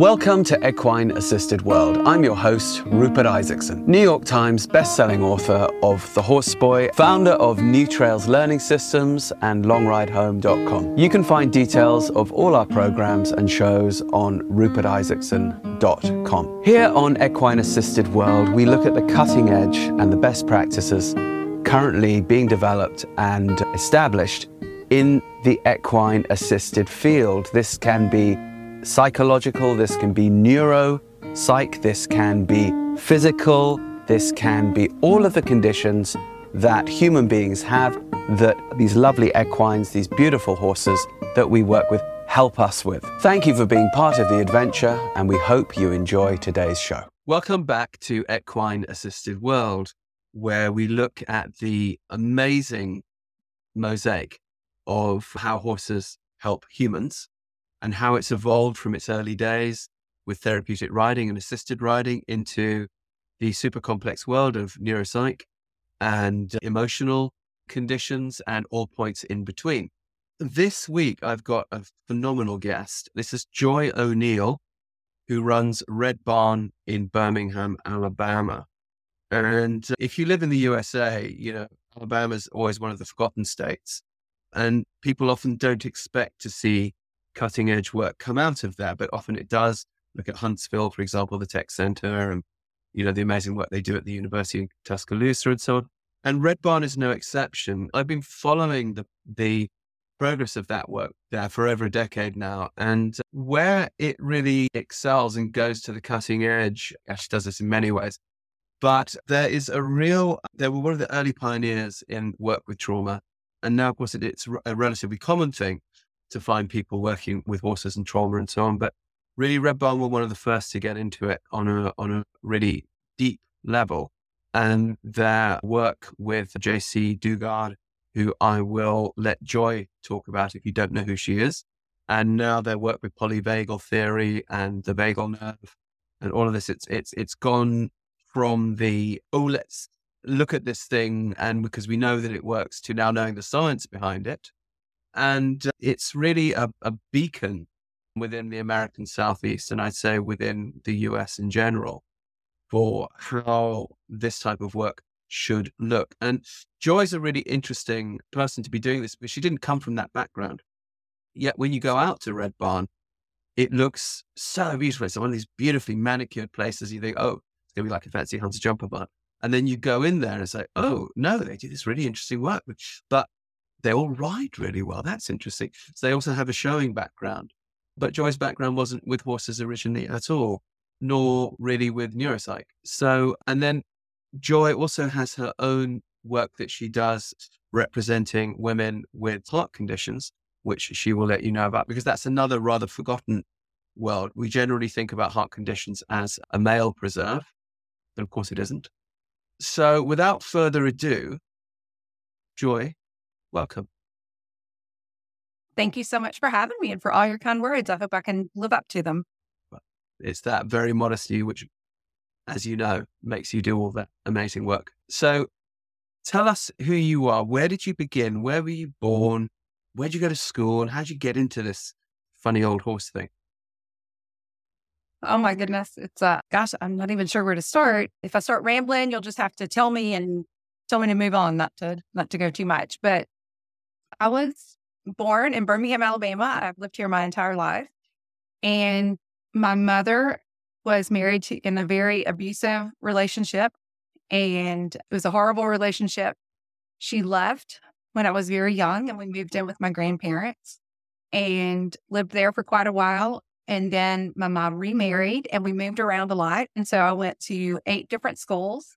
Welcome to Equine Assisted World. I'm your host, Rupert Isaacson, New York Times best-selling author of The Horse Boy, founder of New Trails Learning Systems and LongRideHome.com. You can find details of all our programs and shows on rupertisaacson.com. Here on Equine Assisted World, we look at the cutting edge and the best practices currently being developed and established in the equine assisted field. This can be psychological, this can be neuro, psych, this can be physical, this can be all of the conditions that human beings have that these lovely equines, these beautiful horses that we work with, help us with. Thank you for being part of the adventure, and we hope you enjoy today's show. Welcome back to Equine Assisted World, where we look at the amazing mosaic of how horses help humans and how it's evolved from its early days with therapeutic riding and assisted riding into the super complex world of neuropsych and emotional conditions and all points in between. This week, I've got a phenomenal guest. This is Joy O'Neal, who runs Red Barn in Birmingham, Alabama. And if you live in the USA, you know, Alabama's always one of the forgotten states. And people often don't expect to see cutting edge work come out of there, but often it does. Look at Huntsville, for example, the tech center, and you know the amazing work they do at the University of Tuscaloosa and so on. And Red Barn is no exception. I've been following the the progress of that work there for over a decade now, and where it really excels and goes to the cutting edge. Actually, does this in many ways. But there is a real, they were one of the early pioneers in work with trauma. And now, of course, it, it's a relatively common thing to find people working with horses and trauma and so on. But really, Red Barn were one of the first to get into it on a on a really deep level. And their work with Jaycee Dugard, who I will let Joy talk about if you don't know who she is. And now their work with polyvagal theory and the vagal nerve and all of this, it's it's it's gone from the oh let's look at this thing and because we know that it works to now knowing the science behind it and uh, it's really a, a beacon within the American Southeast, and I'd say within the US in general, for how this type of work should look. And Joy's a really interesting person to be doing this, but she didn't come from that background. Yet when you go out to Red Barn, it looks so beautiful. It's one of these beautifully manicured places. You think, oh, it's going to be like a fancy hunter jumper barn. And then you go in there and it's like, oh, no, they do this really interesting work. But they all ride really well. That's interesting. So they also have a showing background. But Joy's background wasn't with horses originally at all, nor really with neuropsych. So, and then Joy also has her own work that she does representing women with heart conditions, which she will let you know about because that's another rather forgotten world. We generally think about heart conditions as a male preserve, but of course it isn't. So, without further ado, Joy, welcome. Thank you so much for having me and for all your kind words. I hope I can live up to them. It's that very modesty which, as you know, makes you do all that amazing work. So tell us who you are. Where did you begin? Where were you born? Where did you go to school? And how did you get into this funny old horse thing? Oh my goodness. It's uh gosh, I'm not even sure where to start. If I start rambling, you'll just have to tell me and tell me to move on, not to not to go too much. But I was born in Birmingham, Alabama. I've lived here my entire life. And my mother was married to, in a very abusive relationship. And it was a horrible relationship. She left when I was very young and we moved in with my grandparents and lived there for quite a while. And then my mom remarried and we moved around a lot. And so I went to eight different schools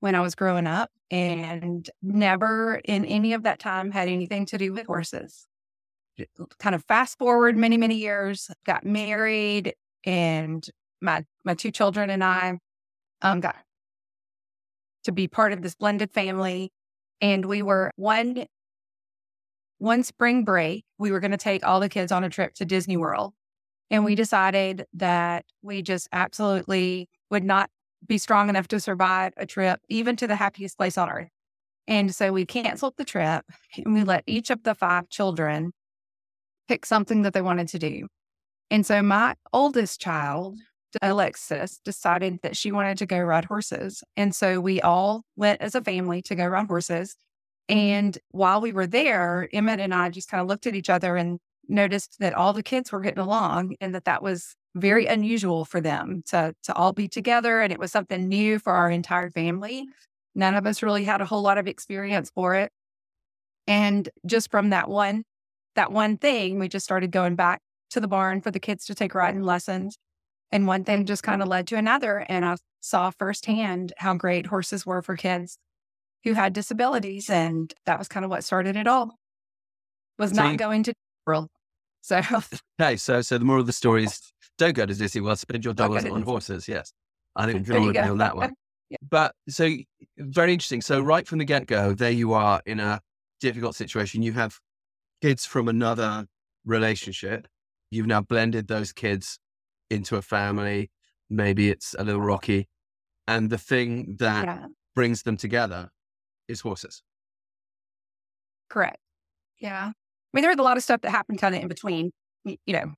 when I was growing up and never in any of that time had anything to do with horses. Kind of fast forward many, many years, got married, and my my two children and I um, got to be part of this blended family. And we were one one spring break, we were going to take all the kids on a trip to Disney World. And we decided that we just absolutely would not be strong enough to survive a trip, even to the happiest place on earth. And so we canceled the trip and we let each of the five children pick something that they wanted to do. And so my oldest child, Alexis, decided that she wanted to go ride horses. And so we all went as a family to go ride horses. And while we were there, Emmett and I just kind of looked at each other and noticed that all the kids were getting along and that that was very unusual for them to, to all be together. And it was something new for our entire family. None of us really had a whole lot of experience for it. And just from that one, that one thing, we just started going back to the barn for the kids to take riding lessons. And one thing just kind of led to another. And I saw firsthand how great horses were for kids who had disabilities. And that was kind of what started it all. Was so not you, going to world. So Okay, so so the moral of the story is don't go to Disney World, spend your dollars on horses. Yes. I think want to on that one. yeah. But so very interesting. So right from the get go, there you are in a difficult situation. You have kids from another relationship. You've now blended those kids into a family. Maybe it's a little rocky. And the thing that yeah. brings them together is horses. Correct. Yeah. I mean, there was a lot of stuff that happened kind of in between, you know,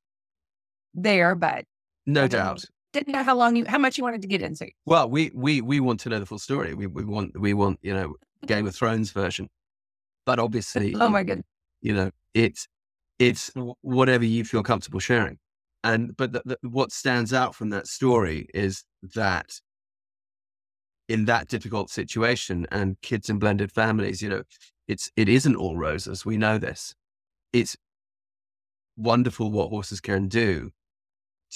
there, but no doubt. Didn't know how long you, how much you wanted to get into. Well, we we we want to know the full story. We we want we want you know Game of Thrones version, but obviously, oh my goodness, you know it's it's whatever you feel comfortable sharing. And but the, the, what stands out from that story is that in that difficult situation and kids in blended families, you know, it's it isn't all roses. We know this. It's wonderful what horses can do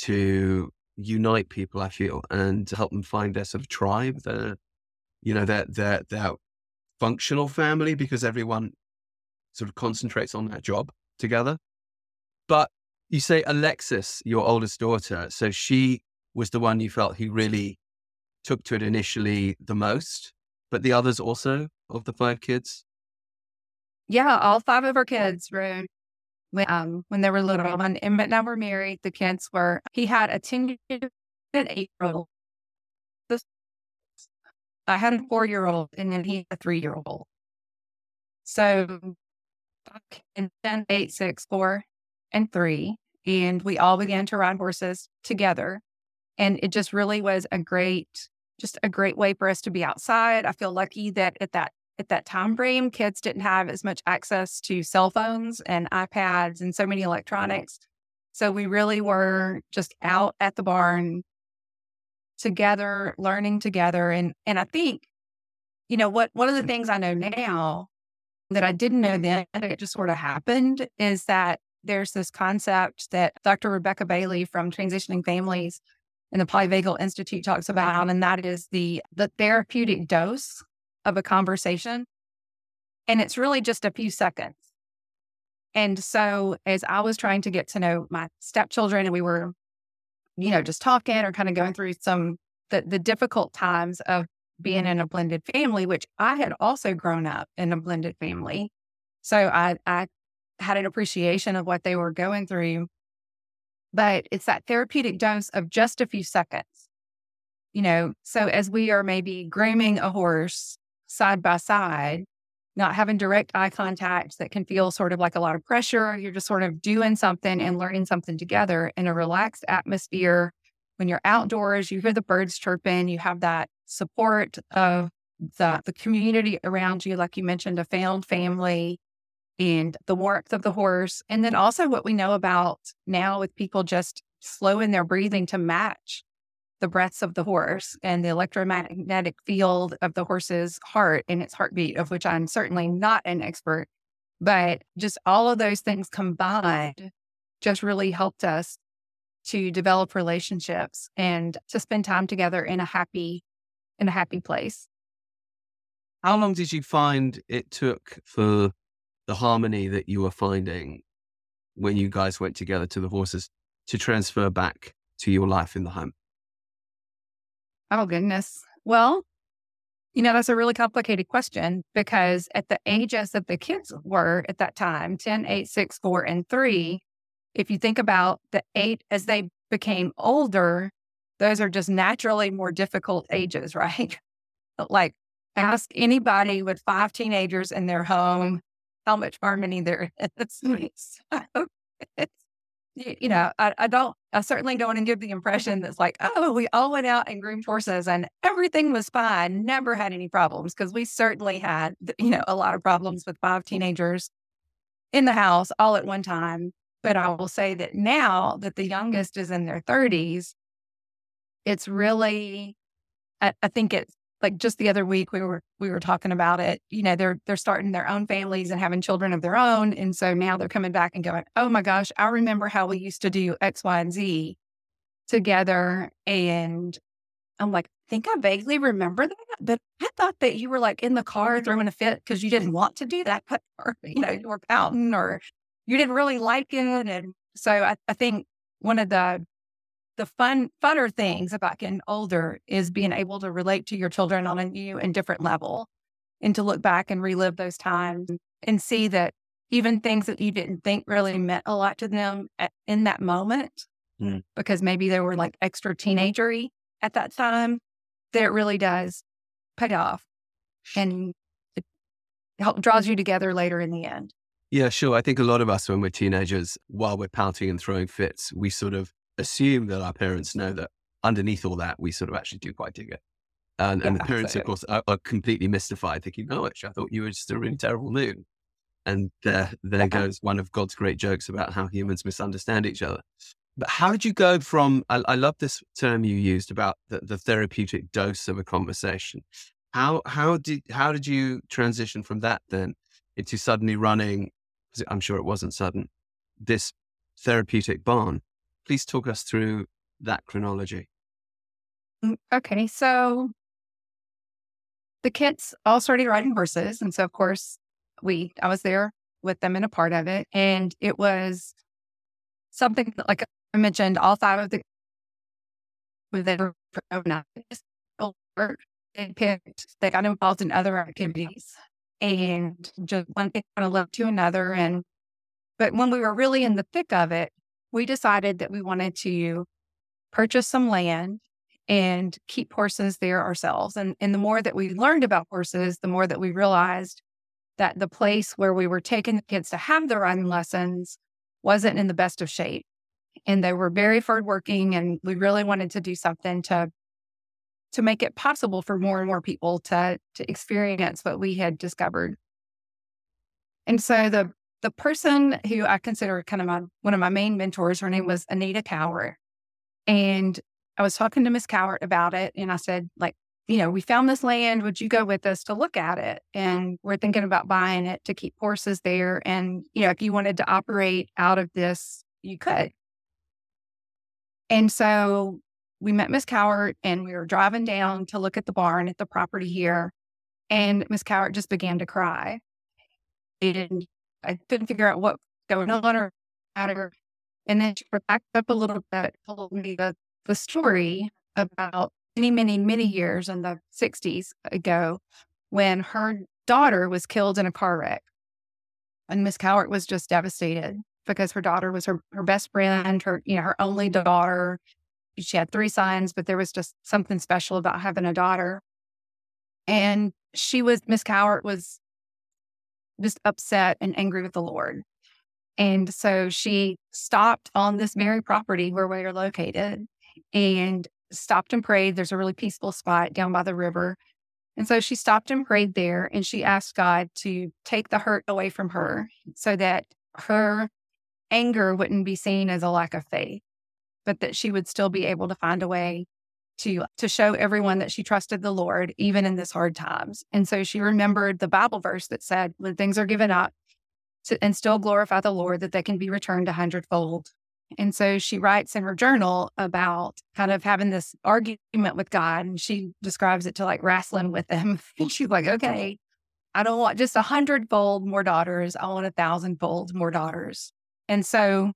to unite people. I feel and help them find their sort of tribe, their you know their their their functional family, because everyone sort of concentrates on that job together. But you say Alexis, your oldest daughter, so she was the one you felt who really took to it initially the most, but the others also of the five kids? Yeah, all five of our kids were when, um, when they were little. Emmett and I were married, the kids were, he had a 10 year and 8 year old. I had a four year old and then he had a three year old. So in 10, 8, 6, 4, and 3. And we all began to ride horses together. And it just really was a great, just a great way for us to be outside. I feel lucky that at that at that time frame, kids didn't have as much access to cell phones and iPads and so many mm-hmm. electronics. So we really were just out at the barn together, learning together. And and I think, you know, what one of the things I know now that I didn't know then, it just sort of happened, is that there's this concept that Dr. Rebecca Bailey from Transitioning Families and the Polyvagal Institute talks about, and that is the the therapeutic dose of a conversation. And it's really just a few seconds. And so as I was trying to get to know my stepchildren and we were, you know, just talking or kind of going through some the, the difficult times of being mm-hmm. in a blended family, which I had also grown up in a blended family. So I, I had an appreciation of what they were going through. But it's that therapeutic dose of just a few seconds. You know, so as we are maybe grooming a horse side by side, mm-hmm. not having direct eye contact that can feel sort of like a lot of pressure, you're just sort of doing something and learning something together in a relaxed atmosphere. When you're outdoors, you hear the birds chirping, you have that support of the, the community around you, like you mentioned, a found family and the warmth of the horse. And then also what we know about now with people just slowing their breathing to match the breaths of the horse and the electromagnetic field of the horse's heart and its heartbeat, of which I'm certainly not an expert. But just all of those things combined just really helped us to develop relationships and to spend time together in a happy in a happy place. How long did you find it took for the harmony that you were finding when you guys went together to the horses to transfer back to your life in the home? Oh, goodness. Well, you know, that's a really complicated question because at the ages that the kids were at that time 10, 8, 6, 4, and 3 if you think about the eight as they became older, those are just naturally more difficult ages, right? like ask anybody with five teenagers in their home how much harmony there is. So you know, I, I don't, I certainly don't want to give the impression that's like, oh, we all went out and groomed horses and everything was fine, never had any problems, because we certainly had, you know, a lot of problems with five teenagers in the house all at one time. But I will say that now that the youngest is in their 30s, it's really, I, I think it's like just the other week we were we were talking about it you know they're they're starting their own families and having children of their own and so now they're coming back and going oh my gosh i remember how we used to do x y and z together and i'm like I think i vaguely remember that but i thought that you were like in the car throwing a fit because you didn't want to do that or you know you were pouting or you didn't really like it and so I, I think one of the the fun funner things about getting older is being able to relate to your children on a new and different level and to look back and relive those times and see that even things that you didn't think really meant a lot to them at, in that moment mm. because maybe they were like extra teenagery at that time that it really does pay off and it help, draws you together later in the end yeah sure i think a lot of us when we're teenagers while we're pouting and throwing fits we sort of assume that our parents know that underneath all that, we sort of actually do quite dig it. And, yeah, and the parents, absolutely. of course, are, are, completely mystified, thinking, "Oh, actually, I thought you were just a really terrible moon." And there, there yeah. goes one of God's great jokes about how humans misunderstand each other. But how did you go from? I, I love this term you used about the, the therapeutic dose of a conversation. How how did how did you transition from that then into suddenly running? I'm sure it wasn't sudden. This therapeutic barn please talk us through that chronology. Mm, okay, so the kids all started riding horses, and so of course we I was there with them in a part of it, and it was something that, like I mentioned, all five of the within they picked they got involved in other activities and just one thing kind of led to another and but when we were really in the thick of it we decided that we wanted to purchase some land and keep horses there ourselves. And, and the more that we learned about horses, the more that we realized that the place where we were taking the kids to have the riding lessons wasn't in the best of shape. And they were very hardworking, and we really wanted to do something to to make it possible for more and more people to to experience what we had discovered. And so the the person who I consider kind of my one of my main mentors, her name was Anita Cowart. And I was talking to Miss Cowart about it. And I said, like, you know, we found this land. Would you go with us to look at it? And we're thinking about buying it to keep horses there. And, you know, if you wanted to operate out of this, you could. And so we met Miss Cowart and we were driving down to look at the barn at the property here. And Miss Cowart just began to cry. And I couldn't figure out what was going on or matter. And then she backed up a little bit, told me the, the story about many, many, many years in the 60s ago when her daughter was killed in a car wreck. And Miss Cowart was just devastated because her daughter was her, her best friend, her, you know, her only daughter. She had three sons, but there was just something special about having a daughter. And she was, Miss Cowart was just upset and angry with the Lord. And so she stopped on this very property where we are located and stopped and prayed. There's a really peaceful spot down by the river. And so she stopped and prayed there and she asked God to take the hurt away from her so that her anger wouldn't be seen as a lack of faith, but that she would still be able to find a way to to show everyone that she trusted the Lord even in this hard times. And so she remembered the Bible verse that said, "When things are given up, and still glorify the Lord, that they can be returned a hundredfold." And so she writes in her journal about kind of having this argument with God, and she describes it to like wrestling with him. And she's like, "Okay, I don't want just a hundredfold more daughters. I want a thousandfold more daughters." And so,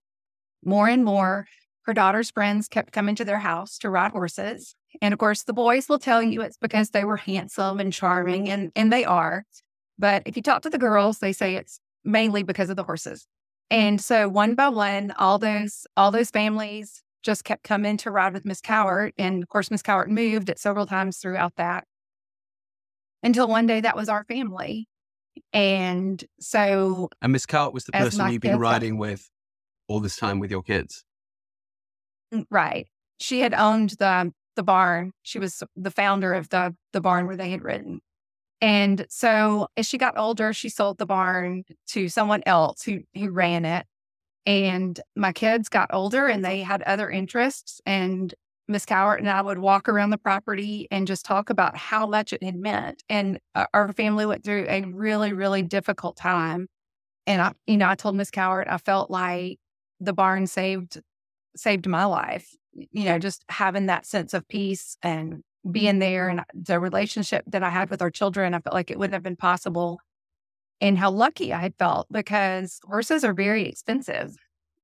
more and more, her daughter's friends kept coming to their house to ride horses. And of course, the boys will tell you it's because they were handsome and charming, and, and they are. But if you talk to the girls, they say it's mainly because of the horses. And so one by one, all those all those families just kept coming to ride with Miss Cowart. And of course, Miss Cowart moved it several times throughout that until one day that was our family. And so And Miss Cowart was the person you've been riding with all this time with your kids. Mm, right. She had owned the the barn. She was the founder of the the barn where they had ridden. And so as she got older, she sold the barn to someone else who who ran it. And my kids got older and they had other interests. And Miss Cowart and I would walk around the property and just talk about how much it had meant. And our family went through a really, really difficult time. And I, you know, I told Miss Cowart I felt like the barn saved saved my life. You know, just having that sense of peace and being there mm-hmm. and the relationship that I had with our children, I felt like it wouldn't have been possible. And how lucky I had felt because horses are very expensive.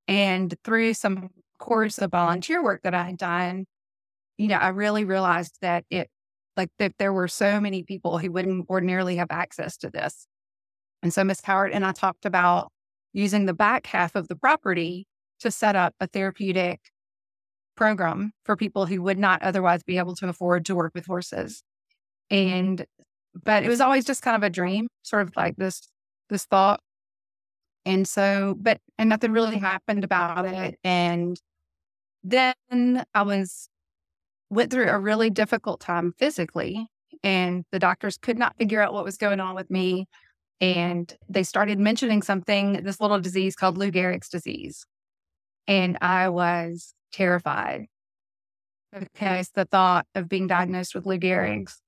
And through some course of volunteer work that I had done, you know, I really realized that it, like, that there were so many people who wouldn't ordinarily have access to this. And so Miss Cowart and I talked about using the back half of the property to set up a therapeutic program for people who would not otherwise be able to afford to work with horses. And, but it was always just kind of a dream, sort of like this, this thought. And so, but, and nothing really happened about it. And then I was, went through a really difficult time physically, and the doctors could not figure out what was going on with me. And they started mentioning something, this little disease called Lou Gehrig's disease. And I was terrified because the thought of being diagnosed with Lou Gehrig's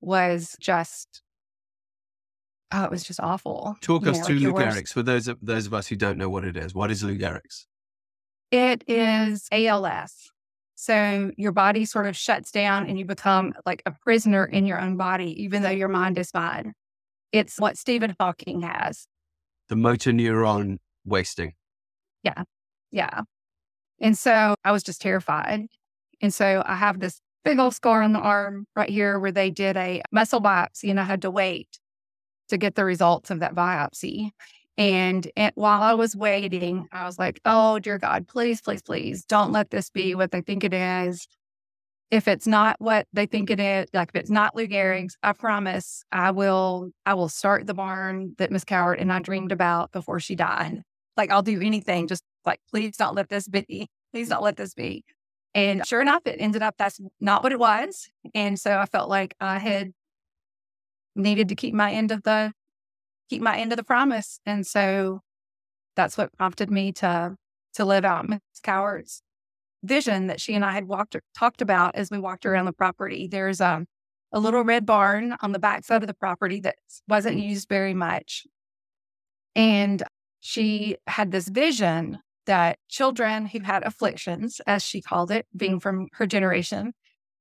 was just, oh, it was just awful. Talk you us know, through like Lou Gehrig's for those of, those of us who don't know what it is. What is Lou Gehrig's? It is ALS. So your body sort of shuts down and you become like a prisoner in your own body, even though your mind is fine. It's what Stephen Hawking has. The motor neuron wasting. Yeah. Yeah. And so I was just terrified. And so I have this big old scar on the arm right here where they did a muscle biopsy and I had to wait to get the results of that biopsy. And, and while I was waiting, I was like, oh, dear God, please, please, please don't let this be what they think it is. If it's not what they think it is, like if it's not Lou Gehrig's, I promise I will, I will start the barn that Miss Cowart and I dreamed about before she died. Like I'll do anything. Just like, please don't let this be. Please don't let this be. And sure enough, it ended up that's not what it was. And so I felt like I had needed to keep my end of the keep my end of the promise. And so that's what prompted me to to live out Miss Cowart's vision that she and I had walked talked about as we walked around the property. There's a, a little red barn on the back side of the property that wasn't used very much. And she had this vision that children who had afflictions, as she called it, being from her generation,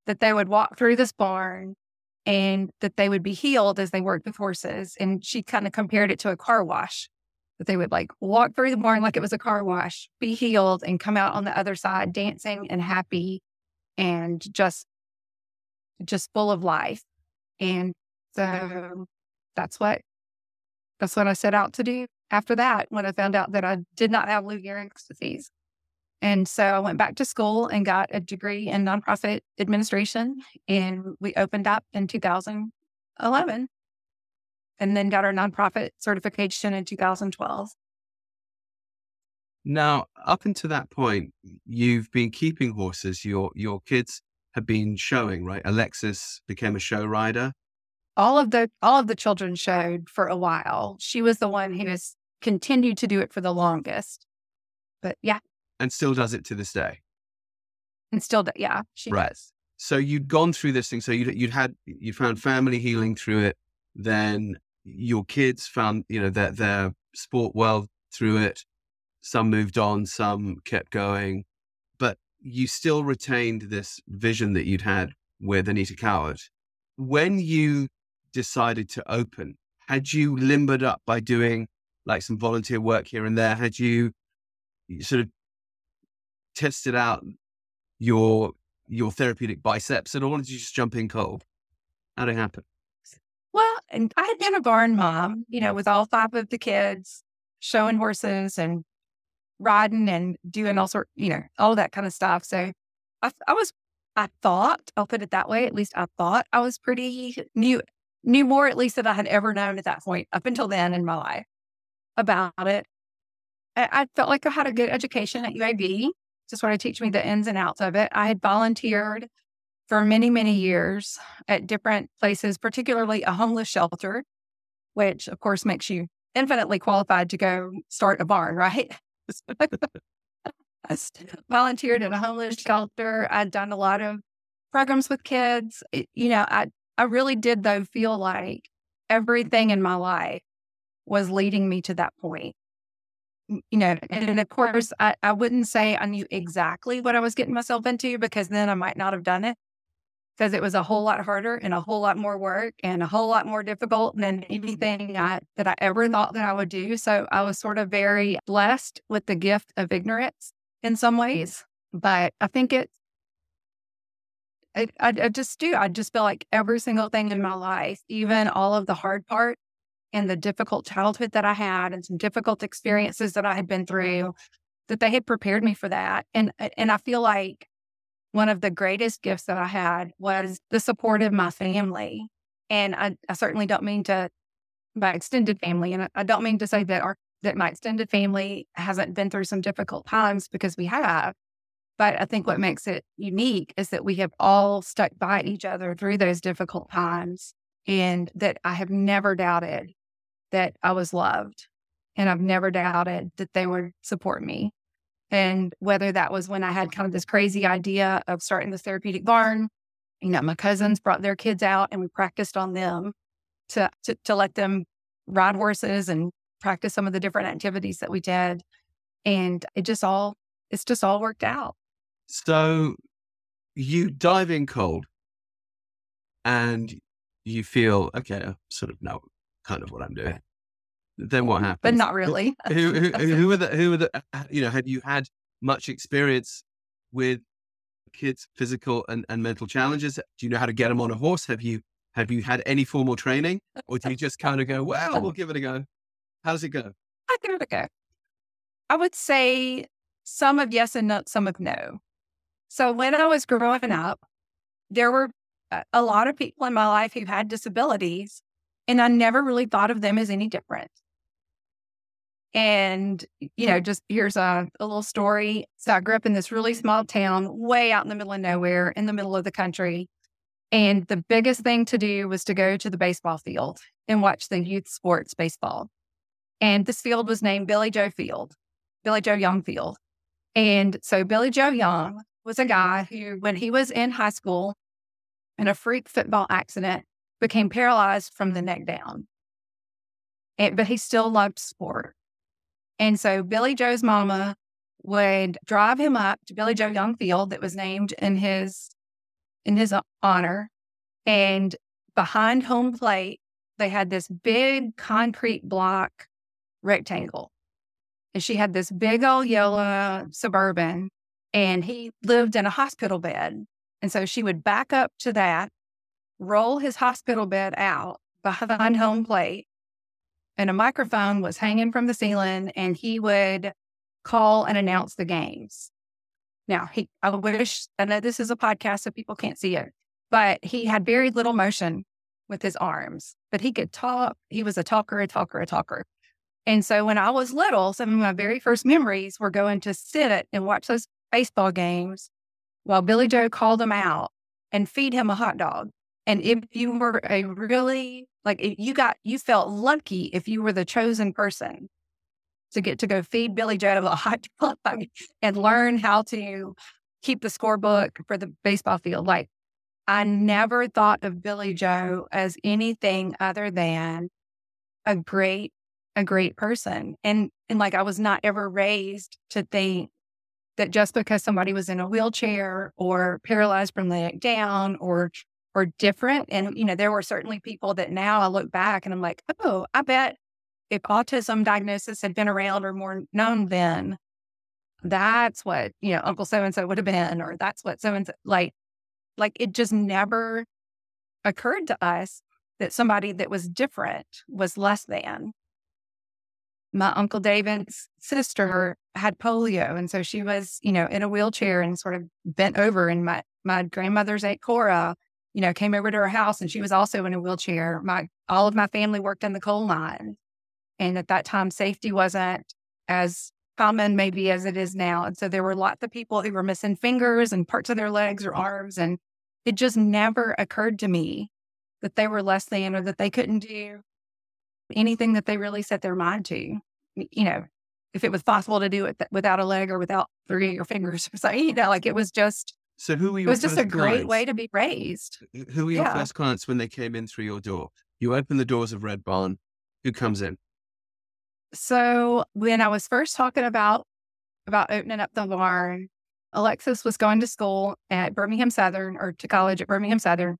that they would walk through this barn and that they would be healed as they worked with horses. And she kind of compared it to a car wash, that they would like walk through the barn like it was a car wash, be healed, and come out on the other side dancing and happy and just just full of life. And so that's what that's what I set out to do after that when I found out that I did not have Lou Gehrig's disease. And so I went back to school and got a degree in nonprofit administration. And we opened up in 2011 and then got our nonprofit certification in 2012. Now, up until that point, you've been keeping horses. Your your kids have been showing, right? Alexis became a show rider all of the all of the children showed for a while. She was the one who has continued to do it for the longest. But yeah. And still does it to this day. And still, do, yeah, she right. does. So you'd gone through this thing. So you'd, you'd had, you found family healing through it. Then your kids found, you know, their, their sport world through it. Some moved on, some kept going. But you still retained this vision that you'd had with Anita Cowart. When you decided to open? Had you limbered up by doing like some volunteer work here and there? Had you sort of tested out your your therapeutic biceps at all? Or did you just jump in cold? How did it happen? Well, and I had been a barn mom, you know, with all five of the kids, showing horses and riding and doing all sort, you know, all that kind of stuff. So I, I was, I thought, I'll put it that way. At least I thought I was pretty new knew more at least that I had ever known at that point up until then in my life about it. I, I felt like I had a good education at UAB just sort of teach me the ins and outs of it. I had volunteered for many, many years at different places, particularly a homeless shelter, which of course makes you infinitely qualified to go start a barn, right? I volunteered at a homeless shelter. I'd done a lot of programs with kids. It, you know, I, I really did, though, feel like everything in my life was leading me to that point. You know, and, and of course, I, I wouldn't say I knew exactly what I was getting myself into because then I might not have done it because it was a whole lot harder and a whole lot more work and a whole lot more difficult than anything I, that I ever thought that I would do. So I was sort of very blessed with the gift of ignorance in some ways. But I think it, I, I, just do. I just feel like every single thing in my life, even all of the hard part and the difficult childhood that I had and some difficult experiences that I had been through, that they had prepared me for that. And and I feel like one of the greatest gifts that I had was the support of my family. And I, I certainly don't mean to my extended family. And I don't mean to say that our that my extended family hasn't been through some difficult times because we have. But I think what makes it unique is that we have all stuck by each other through those difficult times and that I have never doubted that I was loved. And I've never doubted that they would support me. And whether that was when I had kind of this crazy idea of starting the therapeutic barn, you know, my cousins brought their kids out and we practiced on them to, to, to let them ride horses and practice some of the different activities that we did. And it just all, it's just all worked out. So you dive in cold and you feel, okay, I sort of know kind of what I'm doing. Then what happens? But not really. who, who, who are the, who are the, uh, you know, have you had much experience with kids' physical and, and mental challenges? Do you know how to get them on a horse? Have you, have you had any formal training or do you just kind of go, well, we'll give it a go? How does it go? I give it a go. I would say some of yes and not some of no. So when I was growing up, there were uh, a lot of people in my life who had disabilities, and I never really thought of them as any different. And, you know, mm-hmm. just here's a, a little story. So I grew up in this really small town, way out in the middle of nowhere, in the middle of the country. And the biggest thing to do was to go to the baseball field and watch the youth sports baseball. And this field was named Billy Joe Field, Billy Joe Young Field. And so Billy Joe Young was a guy who, when he was in high school in a freak football accident, became paralyzed from the neck down. But he still loved sport. And so Billy Joe's mama would drive him up to Billy Joe Young Field that was named in his in his honor. And behind home plate, they had this big concrete block rectangle. And she had this big old yellow suburban, and he lived in a hospital bed. And so she would back up to that, roll his hospital bed out behind home mm-hmm. plate, and a microphone was hanging from the ceiling and he would call and announce the games. Now, he, I wish, I know this is a podcast so people can't see it, but he had very little motion with his arms, but he could talk. He was a talker, a talker, a talker. And so when I was little, some of my very first memories were going to sit and watch those baseball games while Billy Joe called him out and feed him a hot dog. And if you were a really like if you got you felt lucky if you were the chosen person to get to go feed Billy Joe a hot dog and learn how to keep the scorebook for the baseball field. Like I never thought of Billy Joe as anything other than a great, a great person. And and like I was not ever raised to think that just because somebody was in a wheelchair or paralyzed from the neck down or or different. And, you know, there were certainly people that now I look back and I'm like, oh, I bet if autism diagnosis had been around or more known then, that's what, you know, Uncle so and so would have been, or that's what so and so like, like it just never occurred to us that somebody that was different was less than. My Uncle David's sister had polio. And so she was, you know, in a wheelchair and sort of bent over. And my, my grandmother's Aunt Cora you know, came over to her house and she was also in a wheelchair. My all of my family worked in the coal mine. And at that time, safety wasn't as common maybe as it is now. And so there were lots of people who were missing fingers and parts of their legs or arms. And it just never occurred to me that they were less than or that they couldn't do anything that they really set their mind to. You know, if it was possible to do it without a leg or without three of your fingers or something, you know, like it was just. So who were your It was just a great way to be raised. Who were your Yeah. first clients when they came in through your door? You open the doors of Red Barn. Who comes in? So when I was first talking about about opening up the barn, Alexis was going to school at Birmingham Southern or to college at Birmingham Southern,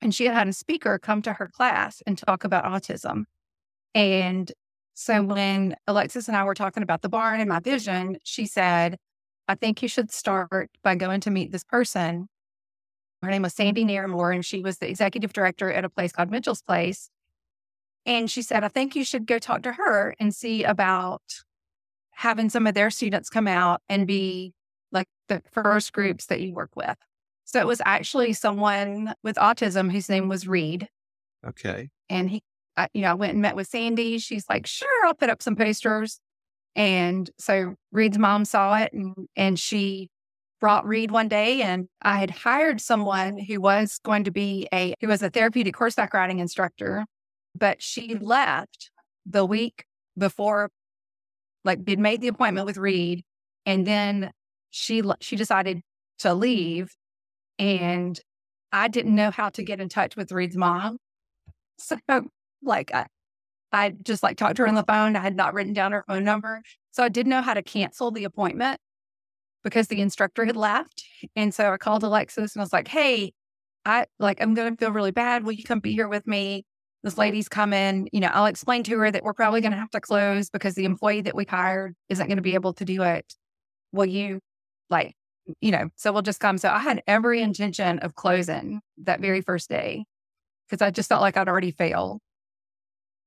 and she had had a speaker come to her class and talk about autism. And so when Alexis and I were talking about the barn and my vision, she said, "I think you should start by going to meet this person." Her name was Sandy Naramore, and she was the executive director at a place called Mitchell's Place. And she said, I think you should go talk to her and see about having some of their students come out and be like the first groups that you work with. So it was actually someone with autism whose name was Reed. Okay. And he, I, you know, I went and met with Sandy. She's like, sure, I'll put up some posters. And so Reed's mom saw it and, and she brought Reed one day. And I had hired someone who was going to be a, who was a therapeutic horseback riding instructor, but she left the week before, like, had made the appointment with Reed. And then she, she decided to leave. And I didn't know how to get in touch with Reed's mom. So, like, I, I just like talked to her on the phone. I had not written down her phone number. So I didn't know how to cancel the appointment because the instructor had left. And so I called Alexis and I was like, hey, I like, I'm going to feel really bad. Will you come be here with me? This lady's coming. You know, I'll explain to her that we're probably going to have to close because the employee that we hired isn't going to be able to do it. Will you, like, you know, so we'll just come. So I had every intention of closing that very first day because I just felt like I'd already failed.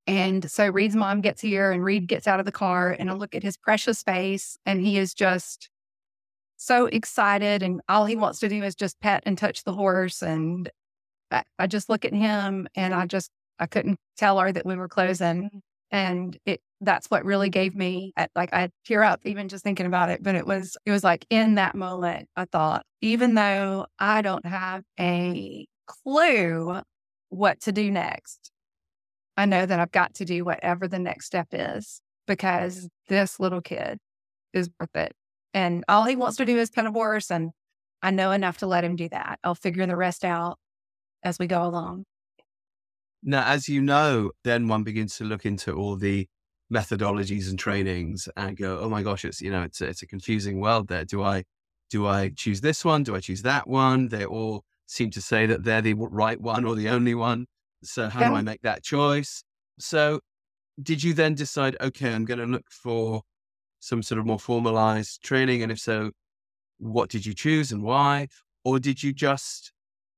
And so Reed's mom gets here and Reed gets out of the car and I look at his precious face and he is just so excited and all he wants to do is just pet and touch the horse. And I, I just look at him and I just, I couldn't tell her that we were closing. And it, that's what really gave me, like, I tear up even just thinking about it. But it was, it was like in that moment, I thought, even though I don't have a clue what to do next, I know that I've got to do whatever the next step is because this little kid is worth it. And all he wants to do is pet a horse. And I know enough to let him do that. I'll figure the rest out as we go along. Now, as you know, then one begins to look into all the methodologies and trainings and go, oh my gosh, it's you know, it's a, it's a confusing world there. Do I do I choose this one? Do I choose that one? They all seem to say that they're the right one or the only one. So how do I make that choice? So did you then decide, okay, I'm going to look for some sort of more formalized training? And if so, what did you choose and why? Or did you just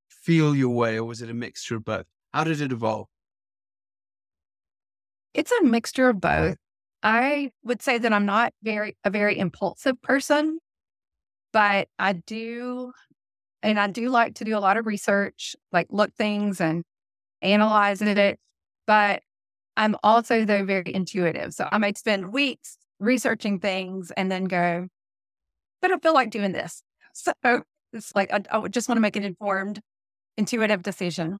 feel your way or was it a mixture of both? How did it evolve? It's a mixture of both. I would say that I'm not very a very impulsive person, but I do and I do like to do a lot of research, like look things and analyze it. But I'm also though very intuitive. So I might spend weeks researching things and then go, but I feel like doing this. So it's like I, I just want to make an informed, intuitive decision.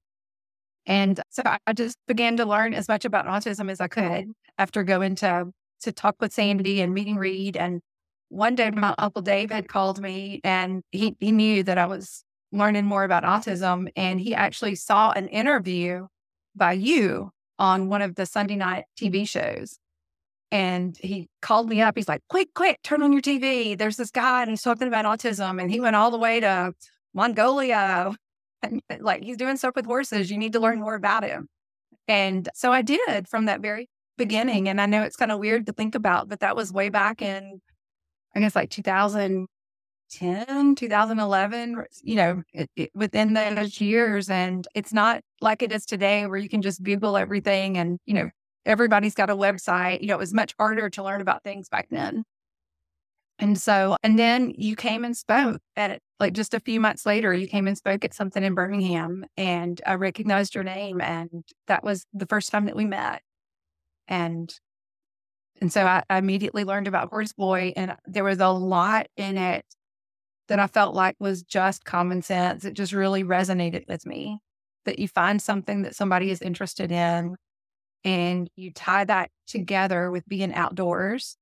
And so I just began to learn as much about autism as I could after going to to talk with Sandy and meeting Reed. And one day my uncle David called me and he, he knew that I was learning more about autism. And he actually saw an interview by you on one of the Sunday night TV mm-hmm. shows. And he called me up. He's like, quick, quick, turn on your TV. There's this guy and he's talking about autism. And he went all the way to Mongolia and uh, like he's doing stuff with horses. You need to learn more about him. And so I did from that very beginning. And I know it's kind of weird to think about, but that was way back in, I guess, like 2010, 2011, you know, it, it, within those years. And it's not like it is today where you can just Google everything and, you know, everybody's got a website. You know, it was much harder to learn about things back then. And so, and then you came and spoke at it, like just a few months later, you came and spoke at something in Birmingham and I recognized your name. And that was the first time that we met. And And so I, I immediately learned about Horse Boy, and there was a lot in it that I felt like was just common sense. It just really resonated with me that you find something that somebody is interested in and you tie that together with being outdoors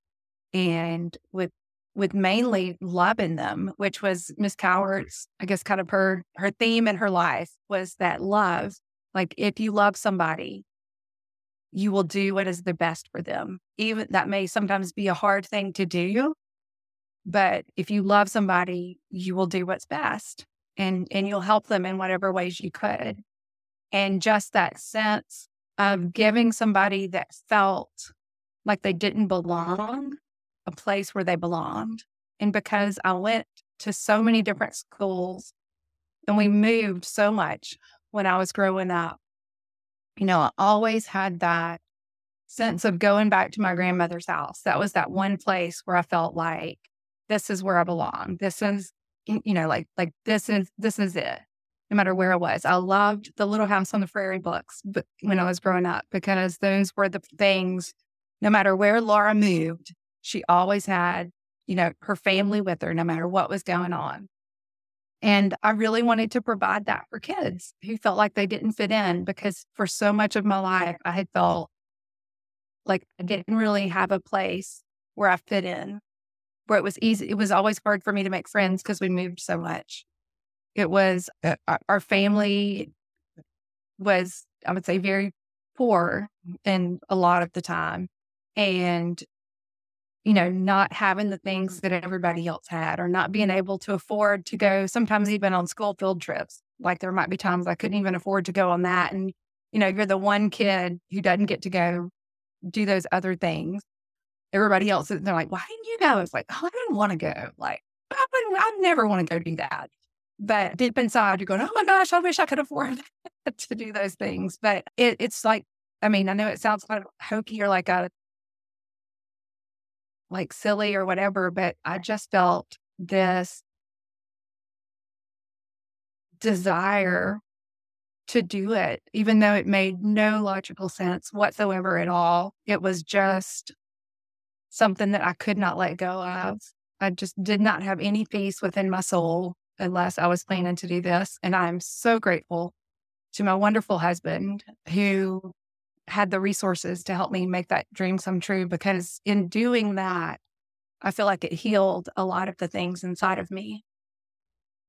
and with with mainly loving them, which was Miss Cowart's, I guess, kind of her her theme in her life was that love. Like if you love somebody, you will do what is the best for them. Even that may sometimes be a hard thing to do, but if you love somebody, you will do what's best and and you'll help them in whatever ways you could. And just that sense of giving somebody that felt like they didn't belong a place where they belonged. And because I went to so many different schools and we moved so much when I was growing up, you know, I always had that sense of going back to my grandmother's house. That was that one place where I felt like this is where I belong. This is, you know, like like this is this is it. No matter where I was, I loved the Little House on the Prairie books, but when I was growing up, because those were the things. No matter where Laura moved, she always had, you know, her family with her no matter what was going on. And I really wanted to provide that for kids who felt like they didn't fit in because for so much of my life, I had felt like I didn't really have a place where I fit in, where it was easy. It was always hard for me to make friends because we moved so much. It was uh, our family was, I would say, very poor and a lot of the time. And you know, not having the things that everybody else had or not being able to afford to go sometimes even on school field trips. Like there might be times I couldn't even afford to go on that. And, you know, you're the one kid who doesn't get to go do those other things. Everybody else, they're like, why didn't you go? It's like, oh, I didn't want to go. Like, I, I never want to go do that. But deep inside, you're going, oh my gosh, I wish I could afford to do those things. But it, it's like, I mean, I know it sounds kind of hokey or like a like silly or whatever, but I just felt this desire to do it, even though it made no logical sense whatsoever at all. It was just something that I could not let go of. I just did not have any peace within my soul unless I was planning to do this. And I'm so grateful to my wonderful husband who had the resources to help me make that dream come true because in doing that, I feel like it healed a lot of the things inside of me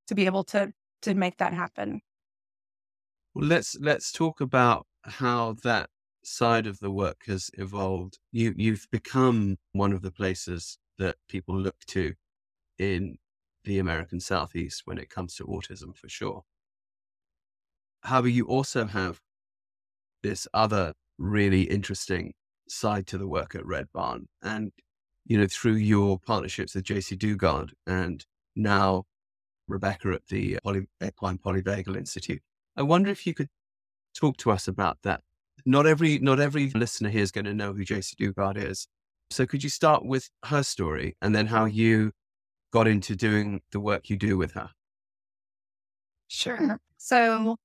to be able to to make that happen. Well, let's let's talk about how that side of the work has evolved. You you've become one of the places that people look to in the American Southeast when it comes to autism for sure. However, you also have this other really interesting side to the work at Red Barn. And, you know, through your partnerships with Jaycee Dugard and now Rebecca at the Poly- Equine Polyvagal Institute, I wonder if you could talk to us about that. Not every not every listener here is going to know who Jaycee Dugard is. So could you start with her story and then how you got into doing the work you do with her? Sure. So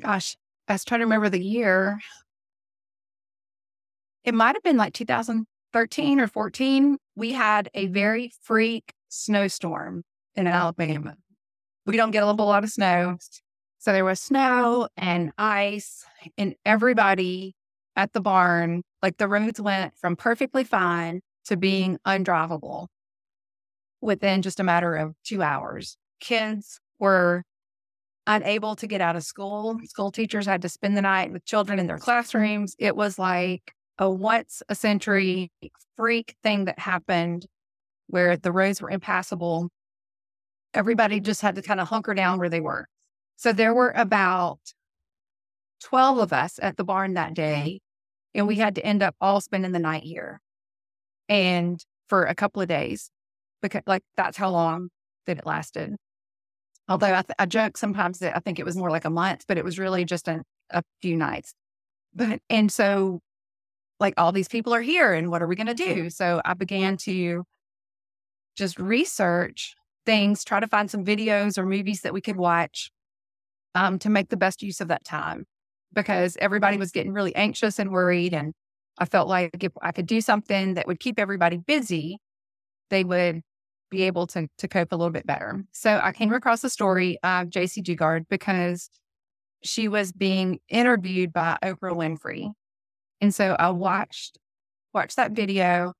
gosh, I was trying to remember the year. It might have been like 2013 or 14. We had a mm-hmm. very freak snowstorm in Alabama. We don't get a lot of snow. So there was snow and ice, and everybody at the barn, like the roads went from perfectly fine to being undrivable within just a matter of two hours. Kids were unable to get out of school. School teachers had to spend the night with children in their classrooms. It was like a once a century freak thing that happened where the roads were impassable. Everybody just had to kind of hunker down where they were. So there were about 12 of us at the barn that mm-hmm. day, and we had to end up all spending the night here and for a couple of days because, like, that's how long that it lasted. Although I, th- I joke sometimes that I think it was more like a month, but it was really just a, a few nights. But, and so like all these people are here and what are we going to do? So I began to just research things, try to find some videos or movies that we could watch um, to make the best use of that time because everybody was getting really anxious and worried. And I felt like if I could do something that would keep everybody busy, they would be able to, to cope a little bit better. So I came across the story of Jaycee Dugard because she was being interviewed by Oprah Winfrey. And so I watched watched that video.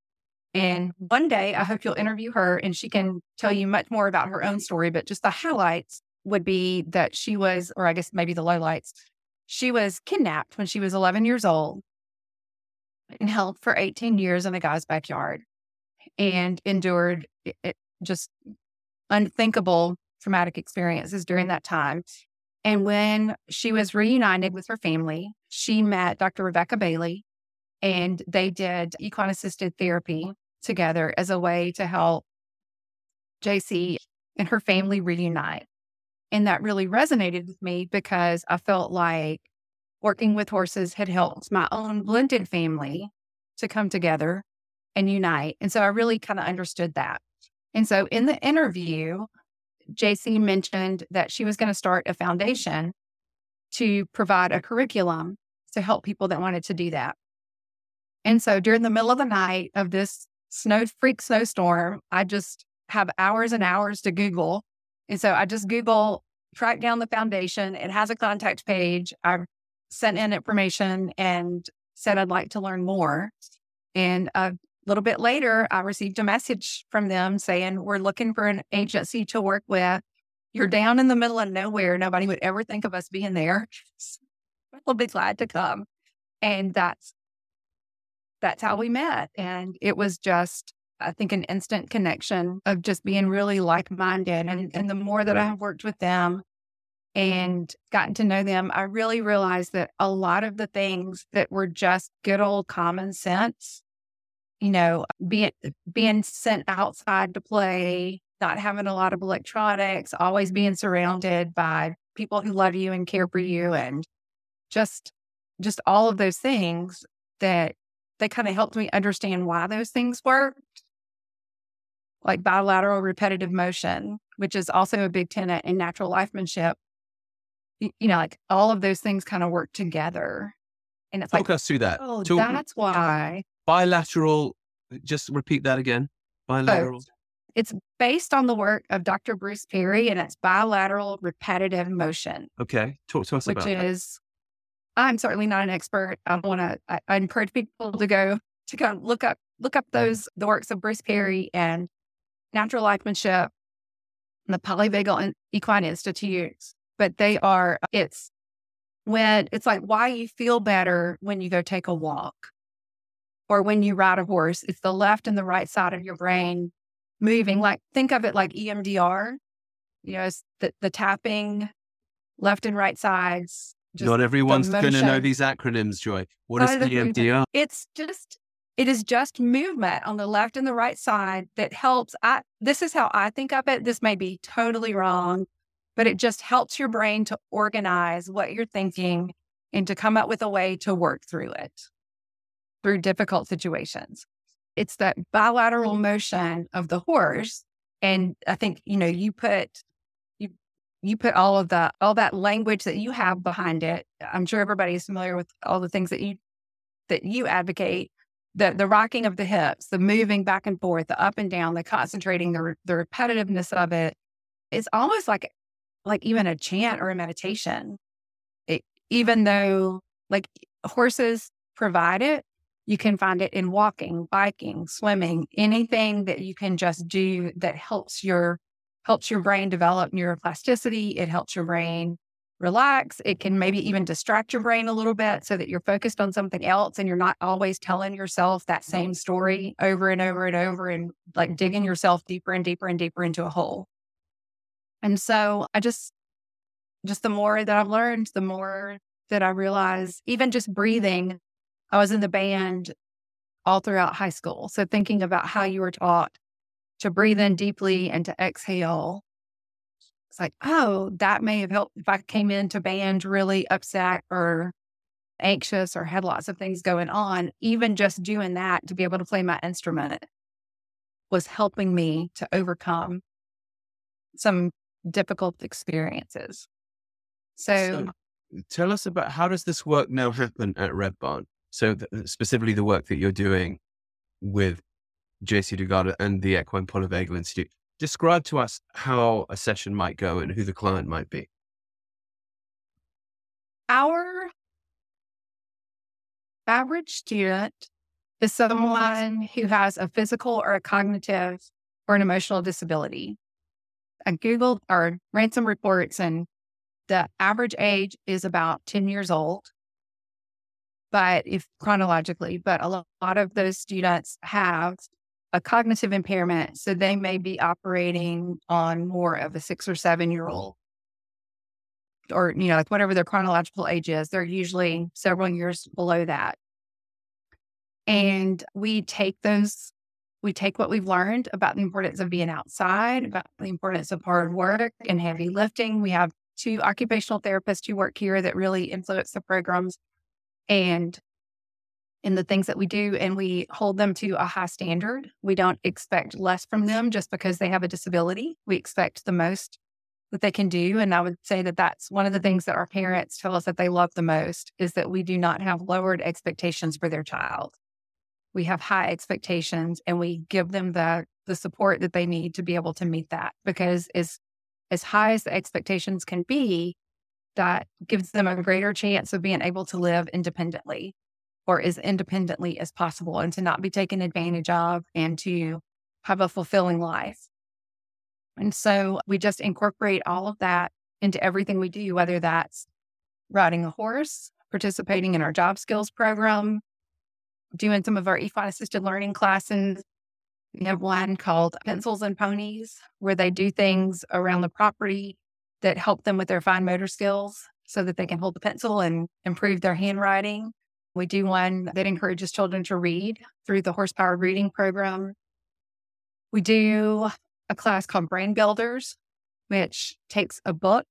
And one day I hope you'll interview her and she can tell you much more about her own story. But just the highlights would be that she was, or I guess maybe the lowlights, she was kidnapped when she was 11 years old and held for 18 years in a guy's backyard and endured it, just unthinkable traumatic experiences during that time. And when she was reunited with her family, she met Dr. Rebecca Bailey and they did equine assisted therapy together as a way to help Jaycee and her family reunite. And that really resonated with me because I felt like working with horses had helped my own blended family to come together and unite. And so I really kind of understood that. And so in the interview, Jaycee mentioned that she was going to start a foundation to provide a curriculum to help people that wanted to do that. And so during the middle of the night of this snow freak snowstorm, I just have hours and hours to Google. And so I just Google, track down the foundation. It has a contact page. I sent in information and said I'd like to learn more. And a little bit later, I received a message from them saying, We're looking for an agency to work with. You're down in the middle of nowhere. Nobody would ever think of us being there. We'll be glad to come. And that's that's how we met. And it was just, I think, an instant connection of just being really like minded. And, and the more that I have worked with them and gotten to know them, I really realized that a lot of the things that were just good old common sense, you know, being being sent outside to play, not having a lot of electronics, always being surrounded by people who love you and care for you and just just all of those things that they kind of helped me understand why those things work. Like bilateral repetitive motion, which is also a big tenet in natural lifemanship. You, you know, like all of those things kind of work together. And it's Talk like, us through that. Oh, Talk, that's why. Bilateral, uh, just repeat that again. Bilateral. It's based on the work of Dr. Bruce Perry and it's bilateral repetitive motion. Okay. Talk to us which about Which is I'm certainly not an expert. I want to. I, I, encourage people to go to go look up look up mm. those the works of Bruce Perry and Natural Lifemanship, and the Polyvagal Equine Institutes. But they are. It's when it's like why you feel better when you go take a walk, or when you ride a horse. It's the left and the right side of your brain moving. Like think of it like EMDR. You know, it's the the tapping left and right sides not everyone's going to know these acronyms, Joy. What is EMDR? It's just it is just movement on the left and the right side that helps. I this is how I think of it. This may be totally wrong, but it just helps your brain to organize what you're thinking and to come up with a way to work through it through difficult situations. It's that bilateral motion of the horse. And I think, you know, you put you you put all of the all that language that you have behind it. I'm sure everybody is familiar with all the things that you that you advocate. The the rocking of the hips, the moving back and forth, the up and down, the concentrating, the the repetitiveness of it. It's almost like like even a chant or a meditation. It, even though like horses provide it, you can find it in walking, biking, swimming, anything that you can just do that helps your helps your brain develop neuroplasticity. It helps your brain relax. It can maybe mm-hmm. even distract your brain a little bit so that you're focused on something else and you're not always telling yourself that same story over and over and over and like digging mm-hmm. yourself deeper and deeper and deeper into a hole. And so I just, just the more that I've learned, the more that I realize, even just breathing, I was in the band all throughout high school. So thinking about how you were taught to breathe in deeply and to exhale. It's like, oh, that may have helped if I came into band really upset or anxious or had lots of things going on. Even just doing that to be able to play my instrument was helping me to overcome some difficult experiences. So, so tell us about how does this work now happen uh, at Red Barn? So th- uh, specifically the work that you're doing with Jaycee Dugard and the Equine Polyvagal Institute. Describe to us how a session might go and who the client might be. Our average student is someone who has a physical or a cognitive or an emotional disability. I Googled or ran some reports, and the average age is about 10 years old. But if chronologically, but a lot of those students have a cognitive impairment. So they may be operating on more of a six or seven year uh-huh. old or, you know, like whatever their chronological age is. They're usually several years below that. And we take those, we take what we've learned about the importance of being outside, about the importance of hard work and heavy lifting. We have two occupational therapists who work here that really influence the programs and in the things that we do and we hold them to a high standard. We don't expect less from them just because they have a disability. We expect the most that they can do. And I would say that that's one of the things that our parents tell us that they love the most is that we do not have lowered expectations for their child we have high expectations and we give them the the support that they need to be able to meet that because as as high as the expectations can be that gives them a greater chance of being able to live independently or as independently as possible and to not be taken advantage of and to have a fulfilling life. And so we just incorporate all of that into everything we do, whether that's riding a horse, participating in our job skills program, doing some of our equine assisted learning classes. We have one called Pencils and Ponies, where they do things around the property that help them with their fine motor skills so that they can hold the pencil and improve their handwriting. We do one that encourages children to read through the horsepower reading program. We do a class called Brain Builders, which takes a book.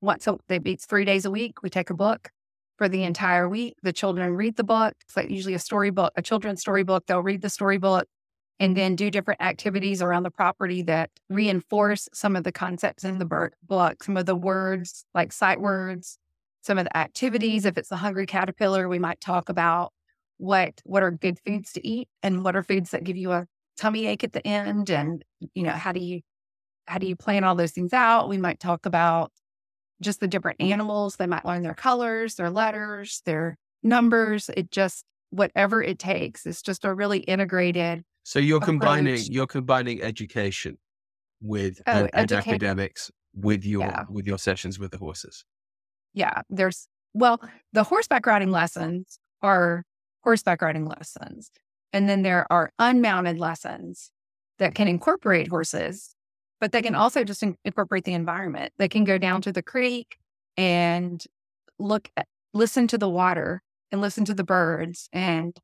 Once a, they three days a week. We take a book for the entire week. The children read the book. It's like usually a storybook, a children's storybook. They'll read the storybook and then do different activities around the property that reinforce some of the concepts in the book, some of the words like sight words, some of the activities. Mm-hmm. If it's a hungry caterpillar, we might talk about what what are good foods to eat and what are foods that give you a tummy ache at the end and you know how do you how do you plan all those things out we might talk about just the different animals. They might learn their colors, their letters, their numbers. It just, whatever it takes. It's just a really integrated. So you're approach. combining, you're combining education with oh, and, and academics with your, yeah. with your sessions with the horses. Yeah. There's, well, the horseback riding lessons are horseback riding lessons. And then there are unmounted lessons that can incorporate horses but they can also just in- incorporate the environment. They can go down to the creek and look at, listen to the water and listen to the birds and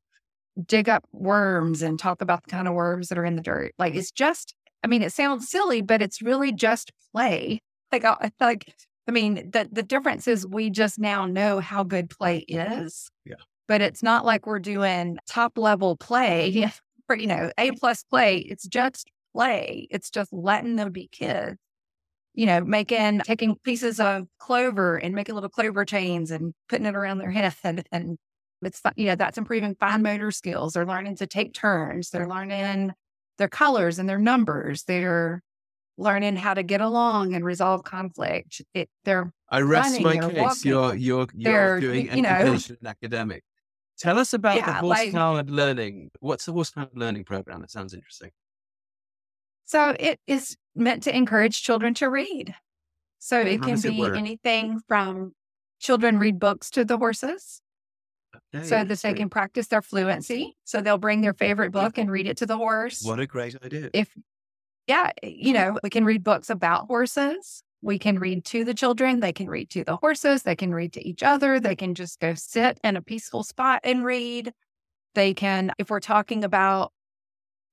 dig up worms and talk about the kind of worms that are in the dirt. Like it's just, I mean, it sounds silly, but it's really just play. Like, I, like, I mean, the the difference is we just now know how good play mm-hmm. is. Yeah. But it's not like we're doing top level play mm-hmm. for, you know, A plus play. It's just play. It's just letting them be kids. You know, making, taking pieces of clover and making little clover chains and putting it around their head. And it's, you know, that's improving fine motor skills. They're learning to take turns. They're learning their colors and their numbers. They're learning how to get along and resolve conflict. It, they're I rest running, my case. Walking. You're you're you're doing you know, academic. Tell us about yeah, the horsepower like, learning. What's the horsepower learning program? That sounds interesting. So it is meant to encourage children to read. So it How can be it anything from children read books to the horses. Okay, so that they can practice their fluency. So they'll bring their favorite book and read it to the horse. What a great idea. If yeah, eh, you mm-hmm. know, we can read books about horses. We can read to the children. They can read to the horses. They can read to each other. They can just go sit in a peaceful spot and read. They can, if we're talking about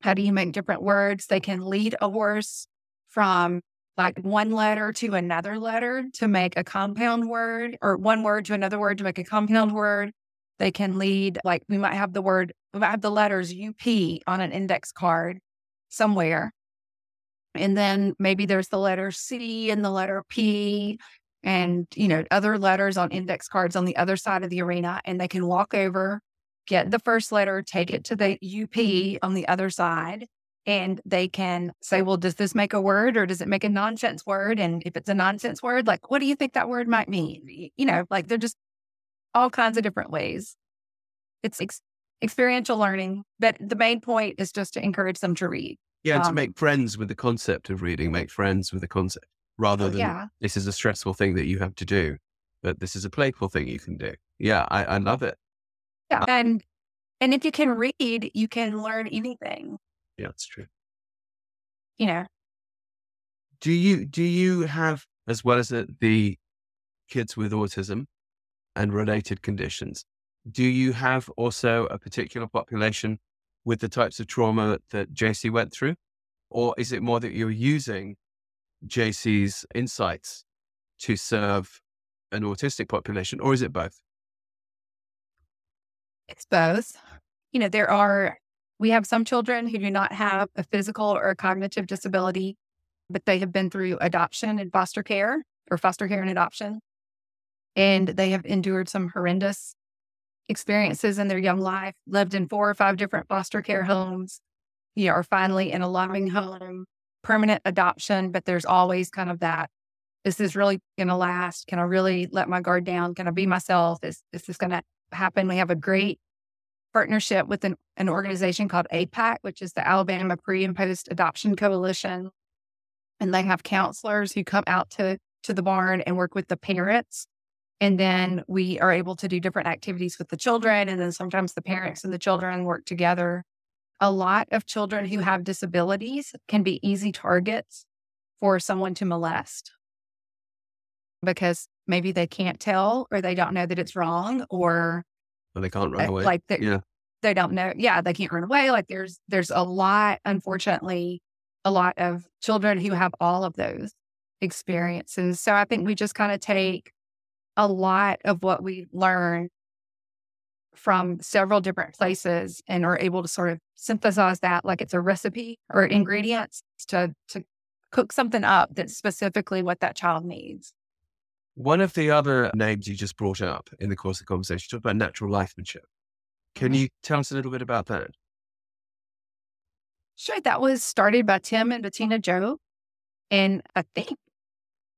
how do you make different words? They can lead a horse from like one letter to another letter to make a compound word or one word to another word to make a compound word. They can lead, like we might have the word, we might have the letters UP on an index card somewhere. And then maybe there's the letter C and the letter P and, you know, other letters on index cards on the other side of the arena. And they can walk over get the first letter, take it to the UP on the other side, and they can say, well, does this make a word or does it make a nonsense word? And if it's a nonsense word, like, what do you think that word might mean? You know, like they're just all kinds of different ways. It's ex- experiential learning, but the main point is just to encourage them to read. Yeah, and Um, to make friends with the concept of reading, make friends with the concept rather Oh, than yeah. this is a stressful thing that you have to do, but this is a playful thing you can do. Yeah, I, I love it. Yeah. And and if you can read, you can learn anything, Yeah, it's true. you know. Do you do you have as well as the, the kids with autism and related conditions? Do you have also a particular population with the types of trauma that Jaycee went through, or is it more that you're using Jaycee's insights to serve an autistic population, or is it both? It's both. You know, there are, we have some children who do not have a physical or a cognitive disability, but they have been through adoption and foster care or foster care and adoption. And they have endured some horrendous experiences in their young life, lived in four or five different foster care homes, you know, are finally in a loving home, permanent adoption, but there's always kind of that. Is this really going to last? Can I really let my guard down? Can I be myself? Is, is this going to happen? We have a great partnership with an, an organization called APAC, which is the Alabama Pre and Post Adoption Coalition. And they have counselors who come out to, to the barn and work with the parents. And then we are able to do different activities with the children. And then sometimes the parents and the children work together. A lot of children who have disabilities can be easy targets for someone to molest because maybe they can't tell or they don't know that it's wrong or Or they can't run away? like yeah, they don't know. Yeah, they can't run away. Like there's there's a lot, unfortunately, a lot of children who have all of those experiences. So I think we just kind of take a lot of what we learn from several different places and are able to sort of synthesize that like it's a recipe or ingredients to to cook something up that's specifically what that child needs. One of the other names you just brought up in the course of the conversation, you talked about natural lifemanship. Can Mhm. you tell us a little bit about that? Sure. That was started by Tim and Bettina Jobe. And I think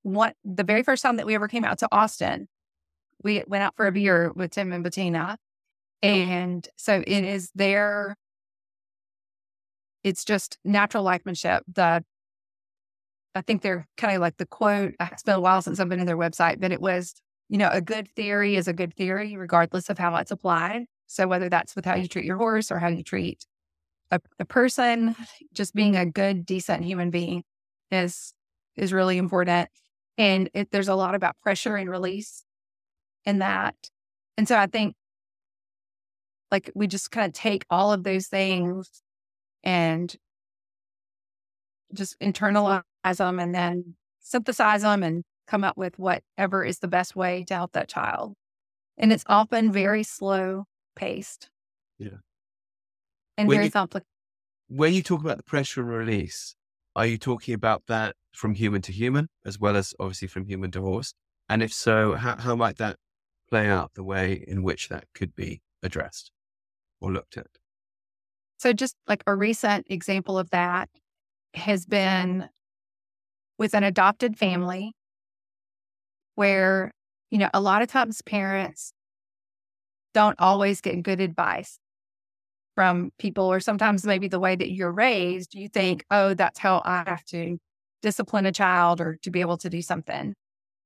what the very first time that we ever came out to Austin, we went out for a beer with Tim and Bettina. Oh. And so it is their, it's just natural lifemanship. The, I think they're kind of like the quote, it's been a while since I've been in their website, but it was, you know, a good theory is a good theory, regardless of how it's applied. So whether that's with how you treat your horse or how you treat a, a person, just being a good, decent human being is is really important. And it, there's a lot about pressure and release in that. And so I think like we just kind of take all of those things and just internalize them and then synthesize them and come up with whatever is the best way to help that child. And it's often very slow paced. Yeah. And When very you- complicated. When you talk about the pressure and release, are you talking about that from human to human, as well as obviously from human to horse? And if so, how, how might that play out the way in which that could be addressed or looked at? So, just like a recent example of that has been with an adopted family where, you know, a lot of times parents don't always get good advice from people, or sometimes maybe the way that you're raised, you think, oh, that's how I have to discipline a child or to be able to do something.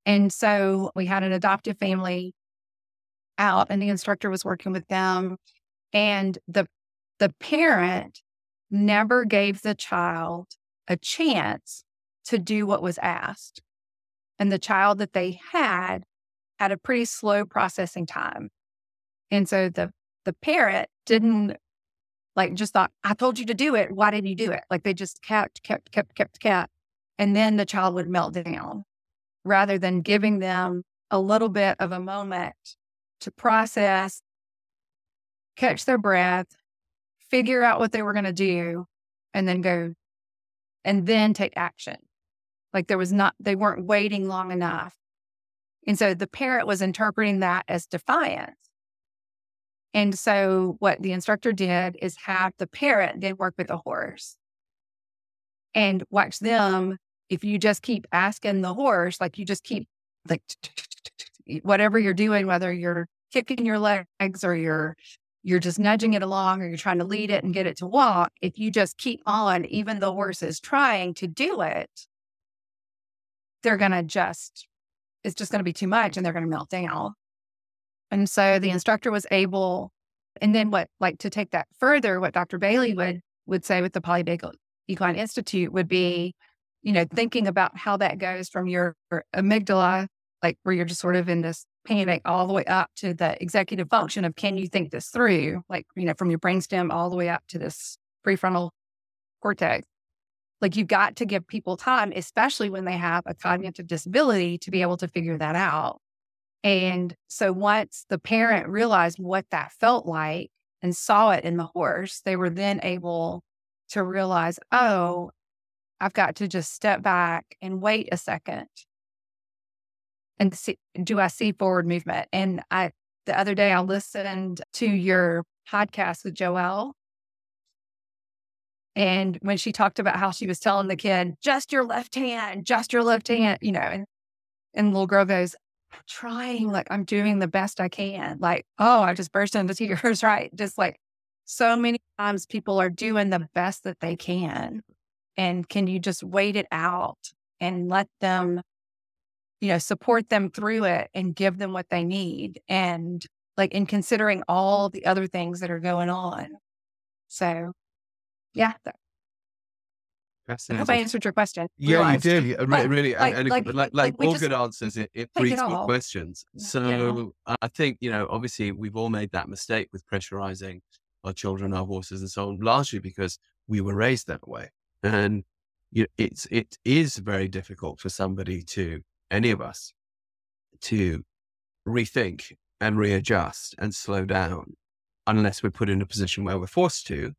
And so we had an adoptive family out, and the instructor was working with them. And the the parent never gave the child a chance to do what was asked. And the child that they had had a pretty slow processing time. And so the the parent didn't like just thought, I told you to do it. Why didn't you do it? Like they just kept, kept, kept, kept, kept. And then the child would melt down rather than giving them a little bit of a moment to process, catch their breath, figure out what they were going to do, and then go and then take action. Like there was not, they weren't waiting long enough. And so the parent was interpreting that as defiance. And so what the instructor did is have the parent then work with the horse and watch them. If you just keep asking the horse, like you just keep like whatever you're doing, whether you're kicking your legs or you're you're just nudging it along or you're trying to lead it and get it to walk, if you just keep on, even the horse is trying to do it, they're going to just, it's just going to be too much and they're going to melt down. And so the instructor was able, and then what, like to take that further, what Dr. Bailey would, would say with the Polyvagal Equine Institute would be, you know, thinking about how that goes from your amygdala, like where you're just sort of in this panic all the way up to the executive function of can you think this through? Like, you know, from your brainstem all the way up to this prefrontal cortex. Like you've got to give people time, especially when they have a cognitive disability, to be able to figure that out. And so once the parent realized what that felt like and saw it in the horse, they were then able to realize, oh, I've got to just step back and wait a second and see, do I see forward movement? And I, the other day, I listened to your podcast with Joelle. And when she talked about how she was telling the kid, just your left hand, just your left hand, you know, and, and little girl goes, I'm trying, like I'm doing the best I can. Like, oh, I just burst into tears, right? Just like so many times people are doing the best that they can. And can you just wait it out and let them you know, support them through it and give them what they need. And like in considering all the other things that are going on. So, yeah. I hope I answered your question. Yeah, Realized. you did. Really, really like, and, like, like, like, all good answers, it, it breeds good questions. So yeah. I think, you know, obviously we've all made that mistake with pressurizing our children, our horses and so on, largely because we were raised that way. And you know, it's, it is very difficult for somebody to any of us to rethink and readjust and slow down unless we're put in a position where we're forced to.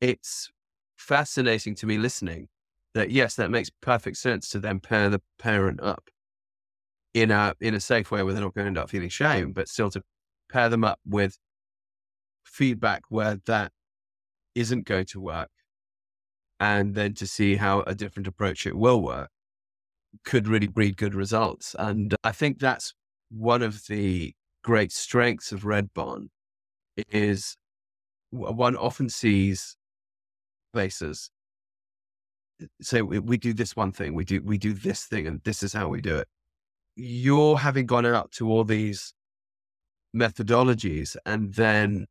It's fascinating to me listening that yes, that makes perfect sense to then pair the parent up in a in a safe way where they're not going to end up feeling shame, but still to pair them up with feedback where that isn't going to work and then to see how a different approach it will work could really breed good results. And I think that's one of the great strengths of Red Barn is one often sees places say we, we do this one thing, we do we do this thing, and this is how we do it. You're having gone out to all these methodologies and then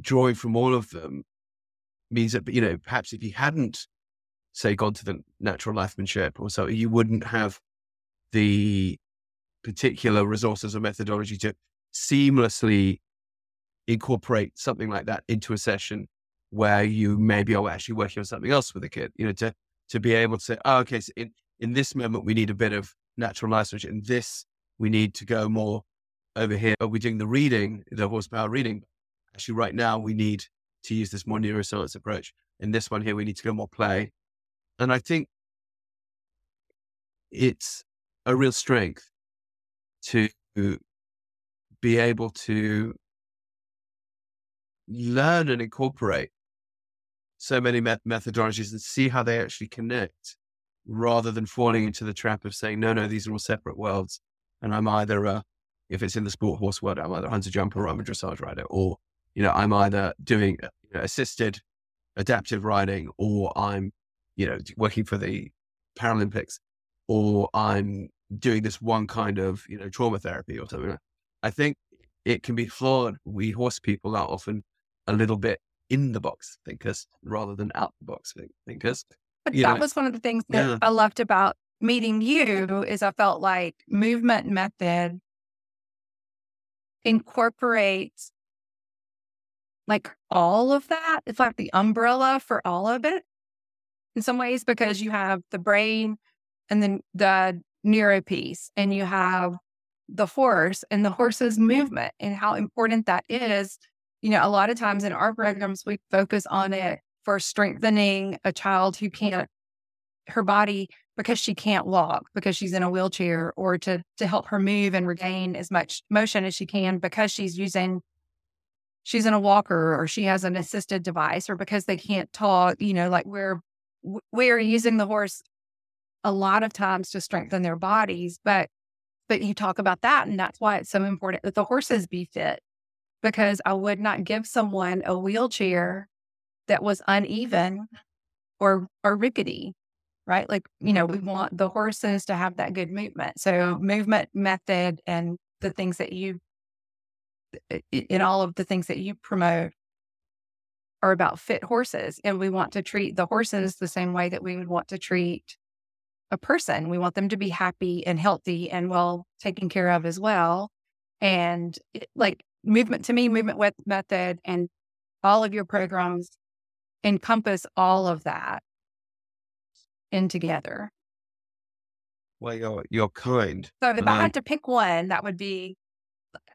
drawing from all of them means that you know perhaps if you hadn't say, gone to the natural lifemanship or so, you wouldn't have the particular resources or methodology to seamlessly incorporate something like that into a session where you maybe are actually working on something else with a kid, you know, to, to be able to say, oh, okay, so in, in this moment, we need a bit of natural lifemanship. In this, we need to go more over here. Are we doing the reading, the horsepower reading? Actually, right now, we need to use this more neuroscience approach. In this one here, we need to go more play. And I think it's a real strength to be able to learn and incorporate so many met- methodologies and see how they actually connect rather than falling into the trap of saying, no, no, these are all separate worlds. And I'm either a, if it's in the sport horse world, I'm either a hunter jumper or I'm a dressage rider, or, you know, I'm either doing you know, assisted adaptive riding or I'm you know, working for the Paralympics, or I'm doing this one kind of, you know, trauma therapy or something. I think it can be flawed. We horse people are often a little bit in the box thinkers rather than out the box thinkers. But that know. was one of the things that yeah. I loved about meeting you is I felt like movement method incorporates like all of that. It's like the umbrella for all of it in some ways because you have the brain and then the neuro piece and you have the horse and the horse's movement and how important that is. You know, a lot of times in our programs, we focus on it for strengthening a child who can't, her body because she can't walk because she's in a wheelchair or to to help her move and regain as much motion as she can because she's using she's in a walker or she has an assisted device or because they can't talk, you know, like we're we're using the horse a lot of times to strengthen their bodies, but but you talk about that and that's why it's so important that the horses be fit because I would not give someone a wheelchair that was uneven or or rickety right? Like you know we mm-hmm. want the horses to have that good movement. So movement method and the things that you in all of the things that you promote are about fit horses and we want to treat the horses the same way that we would want to treat a person. We want them to be happy and healthy and well taken care of as well. And it, like movement to me movement with method and all of your programs encompass all of that in together. Well you're you're kind so if i had to pick one that would be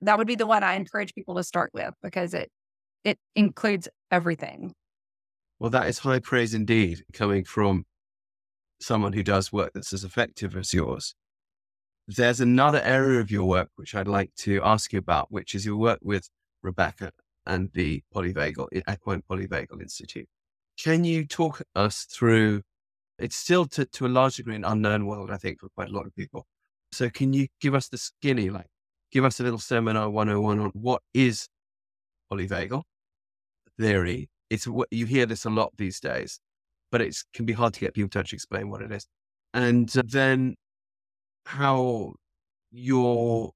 that would be the one i encourage people to start with because it it includes everything well that is high praise indeed coming from someone who does work that's as effective as yours there's another area of your work which I'd like to ask you about, which is your work with Rebecca and the Polyvagal, Equine Polyvagal Institute. Can you talk us through? It's still to, to a large degree an unknown world, I think, for quite a lot of people. So, can you give us the skinny, like, give us a little seminar 101 on what is polyvagal theory? It's what you hear this a lot these days, but it can be hard to get people to actually explain what it is. And uh, then how you're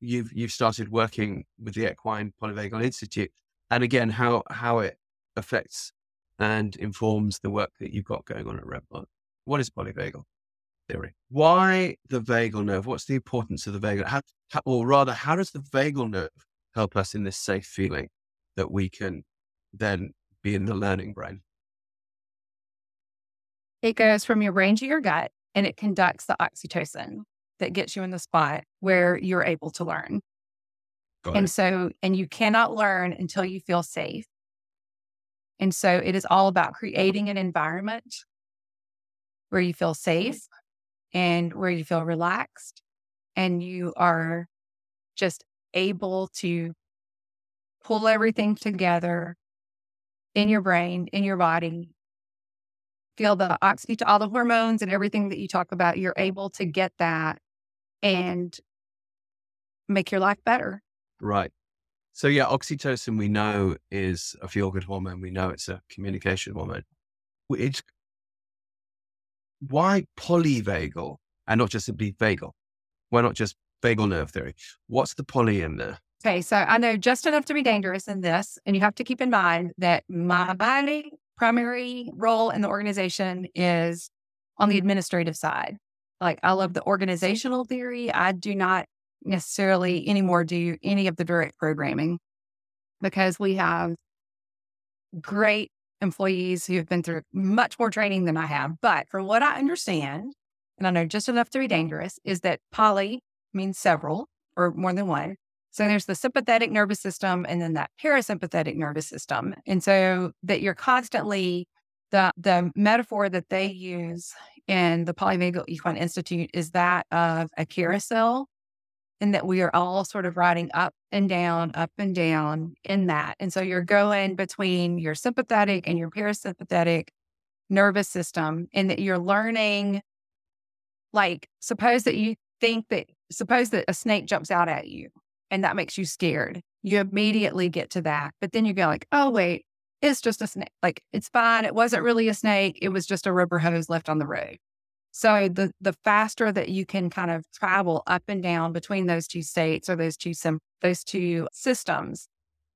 you've you've started working with the Equine Polyvagal Institute, and again how how it affects and informs the work that you've got going on at Red Barn. What is polyvagal theory? Why the vagal nerve? What's the importance of the vagal? How, how, or rather, how does the vagal nerve help us in this safe feeling that we can then be in the learning brain? It goes from your brain to your gut and it conducts the oxytocin that gets you in the spot where you're able to learn. and so, and you cannot learn until you feel safe. And so it is all about creating an environment where you feel safe and where you feel relaxed and you are just able to pull everything together in your brain, in your body, feel the oxy to all the hormones and everything that you talk about, you're able to get that and make your life better. Right. So yeah, oxytocin we know is a feel good hormone. We know it's a communication hormone. It's why polyvagal and not just simply vagal? Why not just vagal nerve theory? What's the poly in there? Okay, so I know just enough to be dangerous in this, and you have to keep in mind that my body primary role in the organization is on the administrative side. Like I love the organizational theory. I do not necessarily anymore do any of the direct programming because we have great employees who have been through much more training than I have. But from what I understand, and I know just enough to be dangerous, is that poly means several or more than one. So there's the sympathetic nervous system and then that parasympathetic nervous system. And so that you're constantly the the metaphor that they use in the Polyvagal Equine Institute is that of a carousel and that we are all sort of riding up and down, up and down in that. And so you're going between your sympathetic and your parasympathetic nervous system, and that you're learning. Like, suppose that you think that, suppose that a snake jumps out at you and that makes you scared. You immediately get to that. But then you go like, oh, wait, it's just a snake. Like it's fine. It wasn't really a snake. It was just a rubber hose left on the road. So the the faster that you can kind of travel up and down between those two states or those two sim- those two systems,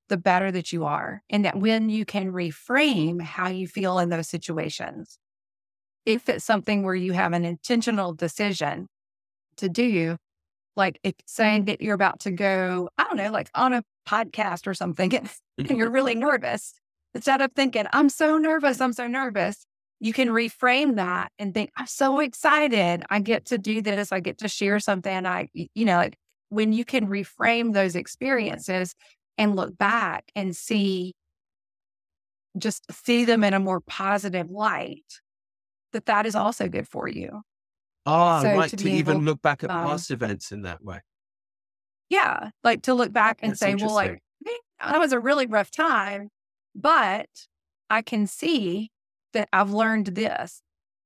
the better that you are. And that when you can reframe how you feel in those situations, if it's something where you have an intentional decision to do, like if saying that you're about to go, I don't know, like on a podcast or something, and, and you're really nervous, instead of thinking, I'm so nervous, I'm so nervous, you can reframe that and think, I'm so excited. I get to do this. I get to share something. I, you know, like when you can reframe those experiences and look back and see, just see them in a more positive light, that that is also good for you. Ah, so right. To, to even able, look back at um, past events in that way. Yeah. Like to look back and That's say, well, like, that was a really rough time, but I can see that I've learned this.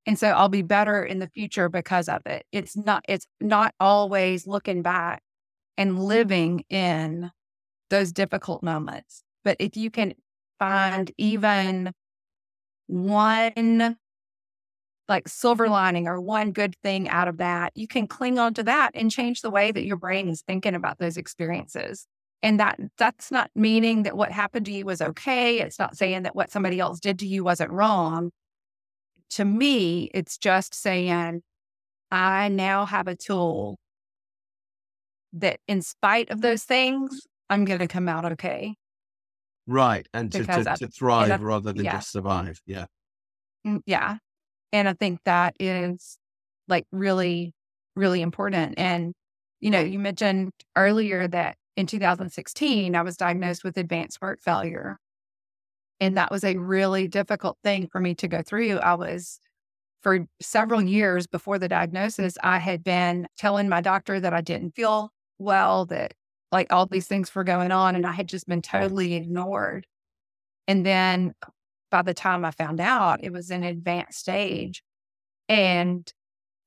And so I'll be better in the future because of it. It's not, it's not always looking back and living in those difficult moments. But if you can find even one like silver lining or one good thing out of that, you can cling on to that and change the way that your brain is thinking about those experiences. And that that's not meaning that what happened to you was okay. It's not saying that what somebody else did to you wasn't wrong. To me, it's just saying, I now have a tool that in spite of those things, I'm going to come out okay. Right. And to, to, to thrive rather than yeah. just survive. Yeah. Mm, yeah. And I think that is like really, really important. And, you know, you mentioned earlier that in 2016, I was diagnosed with advanced heart failure. And that was a really difficult thing for me to go through. I was, for several years before the diagnosis, I had been telling my doctor that I didn't feel well, that like all these things were going on, and I had just been totally ignored. And then by the time I found out, it was an advanced stage. And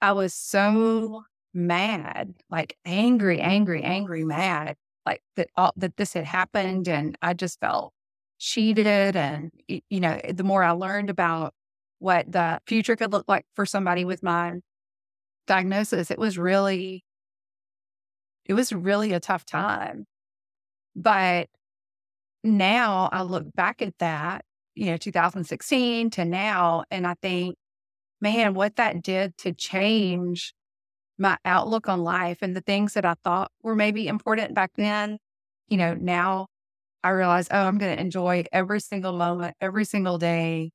I was so mad, like angry, angry, angry, mad, like that all, that this had happened, and I just felt cheated. And you know, the more I learned about what the future could look like for somebody with my diagnosis, it was really it was really a tough time. But now I look back at that, you know, 2016 to now, and I think, man, what that did to change my outlook on life and the things that I thought were maybe important back then, you know, now I realize, oh, I'm going to enjoy every single moment, every single day.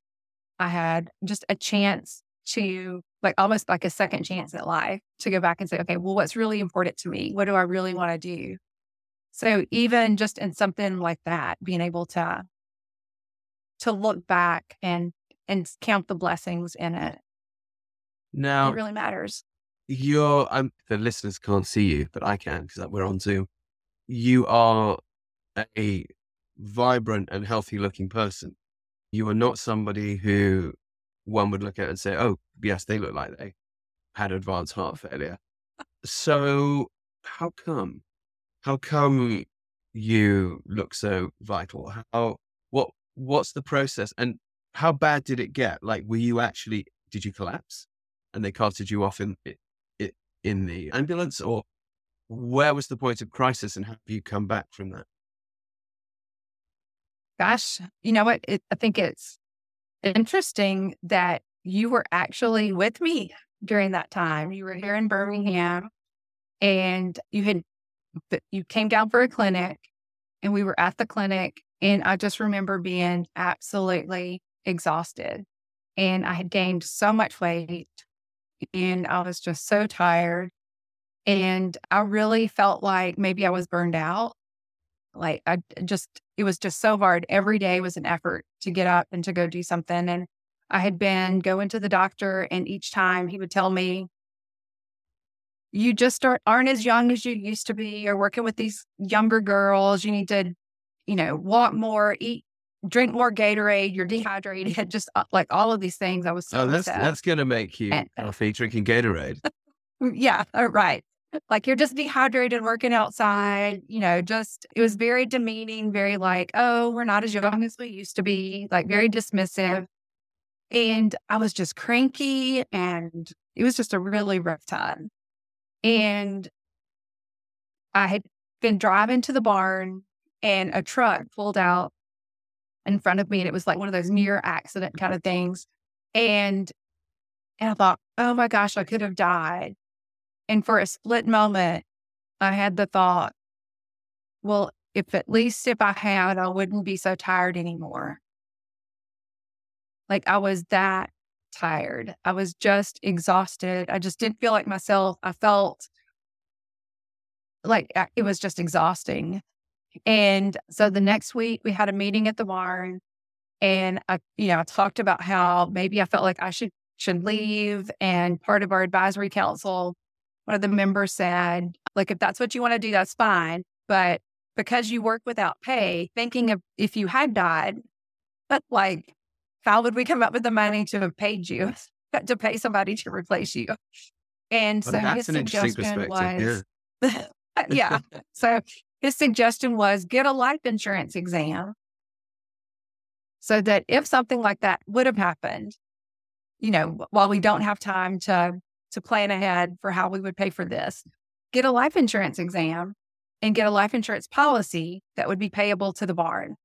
I had just a chance to like almost like a second chance at life to go back and say, okay, well, what's really important to me? What do I really want to do? So even just in something like that, being able to to look back and and count the blessings in it. Now it really matters. You're um, the listeners can't see you, but I can because we're on Zoom. You are a vibrant and healthy looking person. You are not somebody who one would look at and say, oh, yes, they look like they had advanced heart failure. So, how come? How come you look so vital? How, what, what's the process? And how bad did it get? Like, were you actually, did you collapse and they carted you off in, in, in the uh, ambulance or where was the point of crisis and how have you come back from that? Gosh, you know what? It, I think it's interesting that you were actually with me during that time. You were here in Birmingham and you had you came down for a clinic and we were at the clinic and I just remember being absolutely exhausted and I had gained so much weight and I was just so tired and I really felt like maybe I was burned out. Like I just it was just so hard. Every day was an effort to get up and to go do something. And I had been going to the doctor, and each time he would tell me, You just aren't, aren't as young as you used to be. You're working with these younger girls. You need to, you know, walk more, eat, drink more Gatorade. You're dehydrated. Just uh, like all of these things. I was so Oh, that's, that's going to make you and, healthy drinking Gatorade. yeah, uh, right like you're just dehydrated working outside, you know, just it was very demeaning, very like, oh, we're not as young as we used to be, like very dismissive. And I was just cranky and it was just a really rough time. And I had been driving to the barn and a truck pulled out in front of me and it was like one of those mm-hmm. near accident mm-hmm. kind of things. And and I thought, oh my gosh, I could have died. And for a split moment, I had the thought, well, if at least if I had, I wouldn't be so tired anymore. Like I was that tired. I was just exhausted. I just didn't feel like myself. I felt like uh, it was just exhausting. And so the next week we had a meeting at the barn and I, you know, I talked about how maybe I felt like I should should leave. And part of our advisory council one of the members said, like, if that's what you want to do, that's fine. But because you work without pay, thinking of if you had died, but like, how would we come up with the money to have paid you to pay somebody to replace you? And so Well, his that's an interesting suggestion perspective. was, yeah. So his suggestion was get a life insurance exam so that if something like that would have happened, you know, while we don't have time to to plan ahead for how we would pay for this, get a life insurance exam and get a life insurance policy that would be payable to the barn.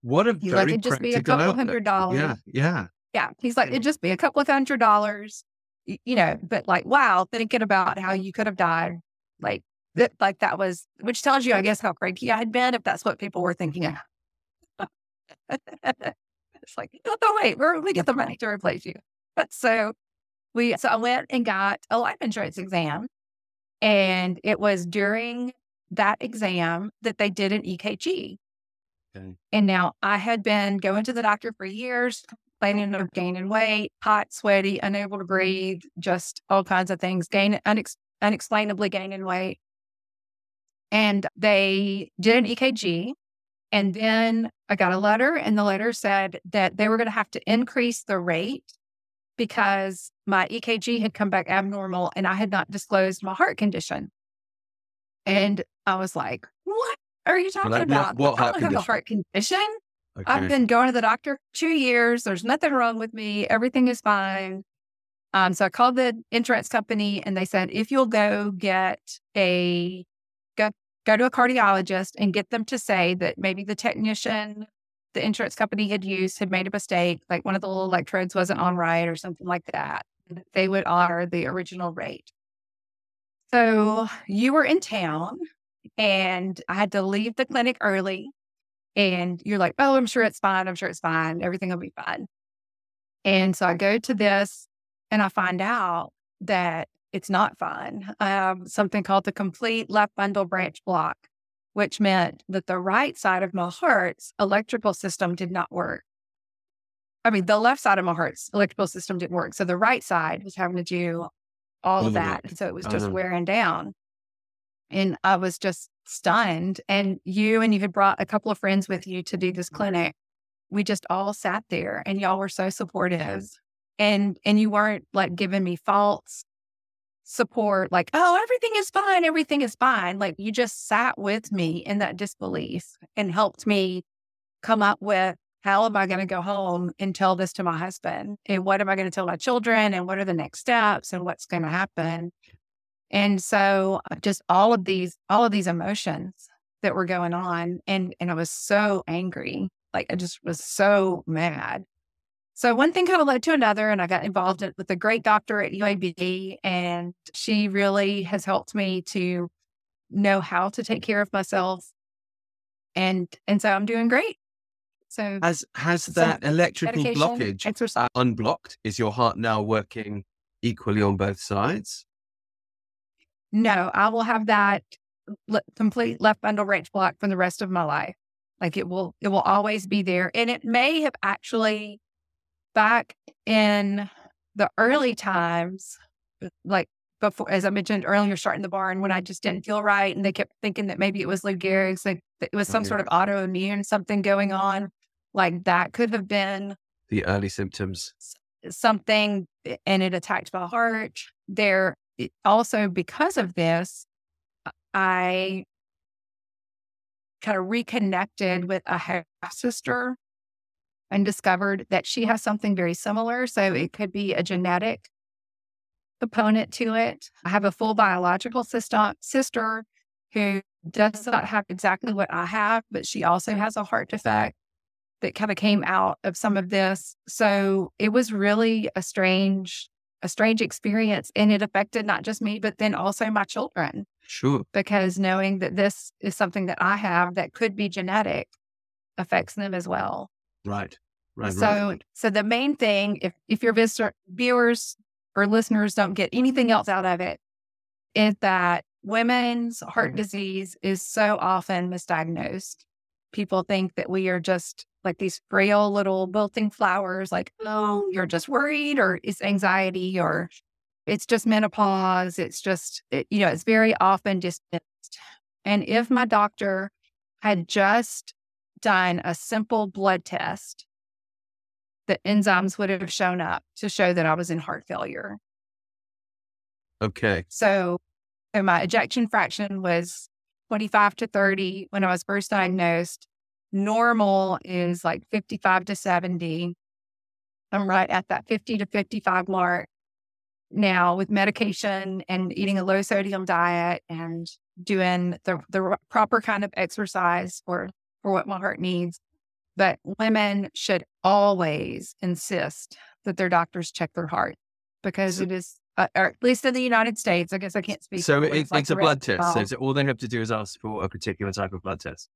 What a He's very like, it'd just be a couple outlook. hundred dollars. Yeah, yeah. Yeah. He's like, it'd just be a couple of hundred dollars, you know, but like, wow, thinking about how you could have died, like, that, like that was, which tells you, I guess, how cranky I had been if that's what people were thinking of. it's like, oh, no, wait, where we get the money to replace you? But so we, so I went and got a life insurance exam. And it was during that exam that they did an EKG. Okay. And now I had been going to the doctor for years, complaining of gaining weight, hot, sweaty, unable to mm-hmm. breathe, just all kinds of things, gain unex- unexplainably gaining weight. And they did an EKG. And then I got a letter, and the letter said that they were going to have to increase the rate because my EKG had come back abnormal and I had not disclosed my heart condition. And I was like, what are you talking about? what I don't have a heart condition. Okay. I've been going to the doctor two years. There's nothing wrong with me. Everything is fine. Um, so I called the insurance company and they said, if you'll go get a go to a cardiologist and get them to say that maybe the technician the insurance company had used had made a mistake, like one of the little electrodes wasn't on right or something like that, they would honor the original rate. So you were in town and I had to leave the clinic early. And you're like, oh, I'm sure it's fine. I'm sure it's fine. Everything will be fine. And so I go to this and I find out that it's not fun. Have something called the complete left bundle branch block, which meant that the right side of my heart's electrical system did not work. I mean, the left side of my heart's electrical system didn't work. So the right side was having to do all of that. work. So it was just Uh-huh. wearing down. And I was just stunned. And you and you had brought a couple of friends with you to do this clinic. We just all sat there and y'all were so supportive. And and you weren't like giving me false support, like, oh, everything is fine, everything is fine. Like you just sat with me in that disbelief and helped me come up with how am I going to go home and tell this to my husband? And what am I going to tell my children? And what are the next steps? And what's going to happen? And so uh, just all of these, all of these emotions that were going on. And and I was so angry. Like I just was so mad. So one thing kind of led to another, and I got involved with a great doctor at UAB, and she really has helped me to know how to take care of myself. And and so I'm doing great. So Has has So, that electrical blockage uh, exercise. unblocked? Is your heart now working equally on both sides? No, I will have that le- complete left bundle branch block for the rest of my life. Like it will, it will always be there. And it may have actually back in the early times, uh, like before, as I mentioned earlier, starting the barn when I just didn't feel right. And they kept thinking that maybe it was Lou Gehrig's, like it was some Okay. sort of autoimmune, something going on. Like that could have been The early symptoms. something eh, and it attacked my heart. There also because of this, I kind of reconnected with a half sister and discovered that she has something very similar. So it could be a genetic component to it. I have a full biological sister sister who does not have exactly what I have, but she also has a heart defect that kind of came out of some of this. So it was really a strange, a strange experience. And it affected not just me, but then also my children, Sure. because knowing that this is something that I have that could be genetic affects them as well. Right. Right. so right. so the main thing, if if your visitor viewers or listeners don't get anything else out of it, is that women's heart mm-hmm. disease is so often misdiagnosed. People think that we are just like these frail little wilting flowers, like, oh, you're just worried, or it's anxiety, or it's just menopause. It's just, it, you know, it's very often dismissed. And if my doctor had just done a simple blood test, the enzymes would have shown up to show that I was in heart failure. Okay. So, so my ejection fraction was 25 to 30 when I was first diagnosed. Normal is like 55 to 70. I'm right at that 50 to 55 mark now with medication and eating a low sodium diet and doing the, the proper kind of exercise for, for what my heart needs. But women should always insist that their doctors check their heart because so, it is, uh, or at least in the United States, I guess I can't speak. So it, like it's a blood test. So all they have to do is ask for a particular type of blood test.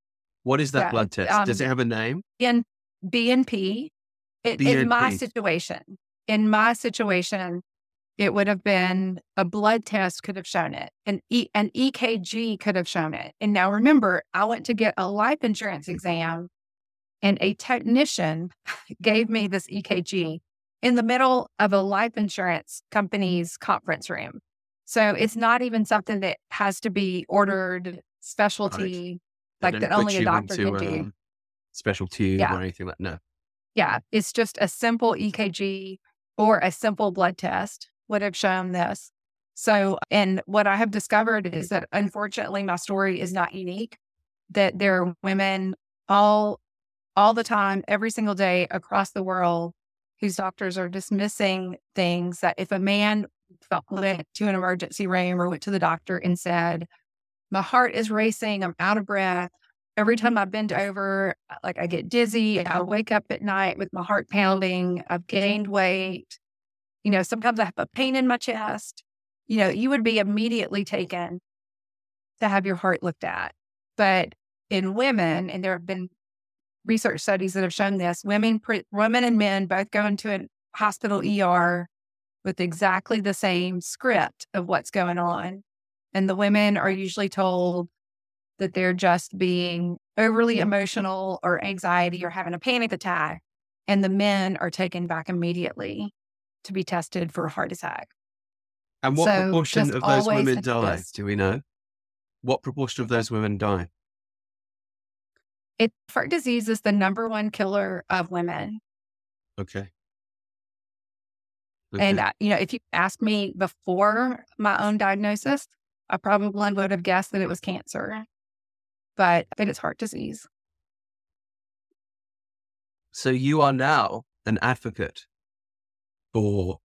What is that yeah, blood test? Um, Does it have a name? In BNP. It, in my situation, in my situation, it would have been a blood test could have shown it, an, e, an EKG could have shown it. And now remember, I went to get a life insurance exam, and a technician gave me this EKG in the middle of a life insurance company's conference room. So it's not even something that has to be ordered specialty, right. like that only a doctor can do. Um, specialty yeah. or anything like that. no. Yeah, it's just a simple EKG or a simple blood test would have shown this. So, and what I have discovered is that unfortunately my story is not unique, that there are women all all the time, every single day across the world whose doctors are dismissing things that if a man went to an emergency room or went to the doctor and said, My heart is racing, I'm out of breath, every time I bend over, like I get dizzy. I wake up at night with my heart pounding. I've gained weight. You know, sometimes I have a pain in my chest. You know, you would be immediately taken to have your heart looked at. But in women, and there have been research studies that have shown this, women, women and men both go into a hospital ER with exactly the same script of what's going on. And the women are usually told that they're just being overly emotional or anxiety or having a panic attack. And the men are taken back immediately to be tested for a heart attack. And what so proportion of those women die? This. Do we know? What proportion of those women die? It, heart disease is the number one killer of women. Okay. okay. And, uh, you know, if you asked me before my own diagnosis, I probably would have guessed that it was cancer but I think it's heart disease. So you are now an advocate for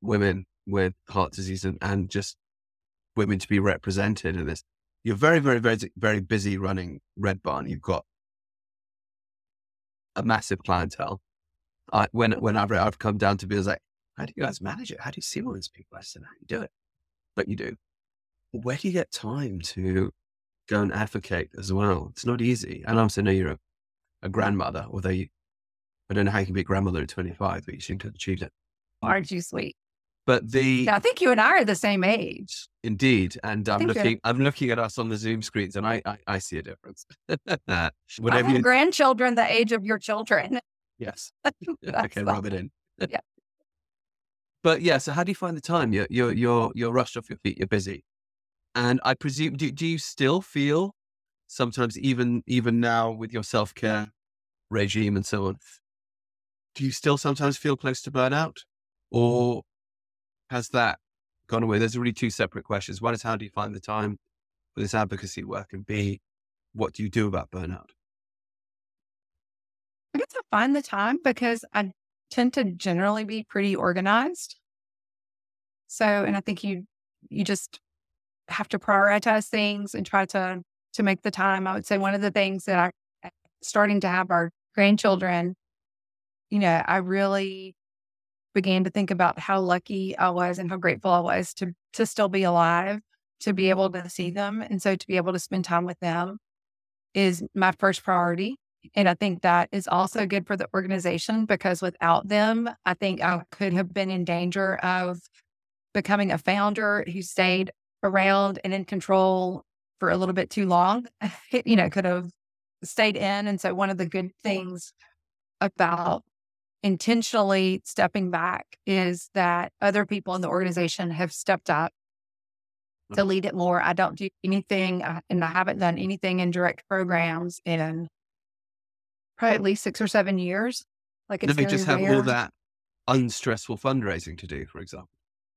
women with heart disease and, and just women to be represented in this. You're very, very, very, very busy running Red Barn. You've got a massive clientele. I, when whenever I've come down to be, like, how do you guys manage it? How do you see all these people? I said, how do you do it? But you do. Where do you get time to go and advocate as well. It's not easy. And I also know you're a, a grandmother, although you, I don't know how you can be a grandmother at 25, but you seem to have achieved it. Aren't you sweet? But the yeah, I think you and I are the same age. Indeed, and I'm looking. I'm looking at us on the Zoom screens, and I I, I see a difference. I have you... grandchildren the age of your children. Yes. okay, rub it in. yeah. But yeah, so how do you find the time? You're you're you're you're rushed off your feet. You're busy. And I presume, do, do you still feel sometimes, even even now with your self care regime and so on, do you still sometimes feel close to burnout, or has that gone away? There's really two separate questions. One is how do you find the time for this advocacy work, and B, what do you do about burnout? I guess I find the time because I tend to generally be pretty organized. So, and I think you you just have to prioritize things and try to to make the time. I would say one of the things that I starting to have our grandchildren, you know, I really began to think about how lucky I was and how grateful I was to to still be alive, to be able to see them. And so to be able to spend time with them is my first priority. And I think that is also good for the organization because without them, I think I could have been in danger of becoming a founder who stayed around and in control for a little bit too long, you know, could have stayed in. And so, one of the good things about intentionally stepping back is that other people in the organization have stepped up to lead it more. I don't do anything, uh, and I haven't done anything in direct programs in probably at least six or seven years. Like it's no, you just have rare. all that unstressful fundraising to do, for example.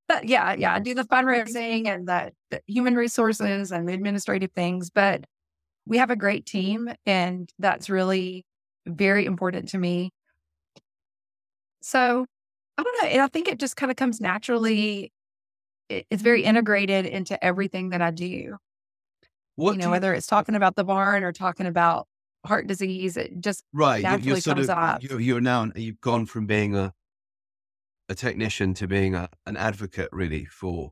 But yeah, yeah, I do the fundraising and the, the human resources and the administrative things. But we have a great team, and that's really very important to me. So I don't know. And I think it just kind of comes naturally. It's very integrated into everything that I do. What you do know, whether it's talking about the barn or talking about heart disease, it just right, you're, naturally you're sort comes of up. you're, you're now you've gone from being a a technician to being a, an advocate, really, for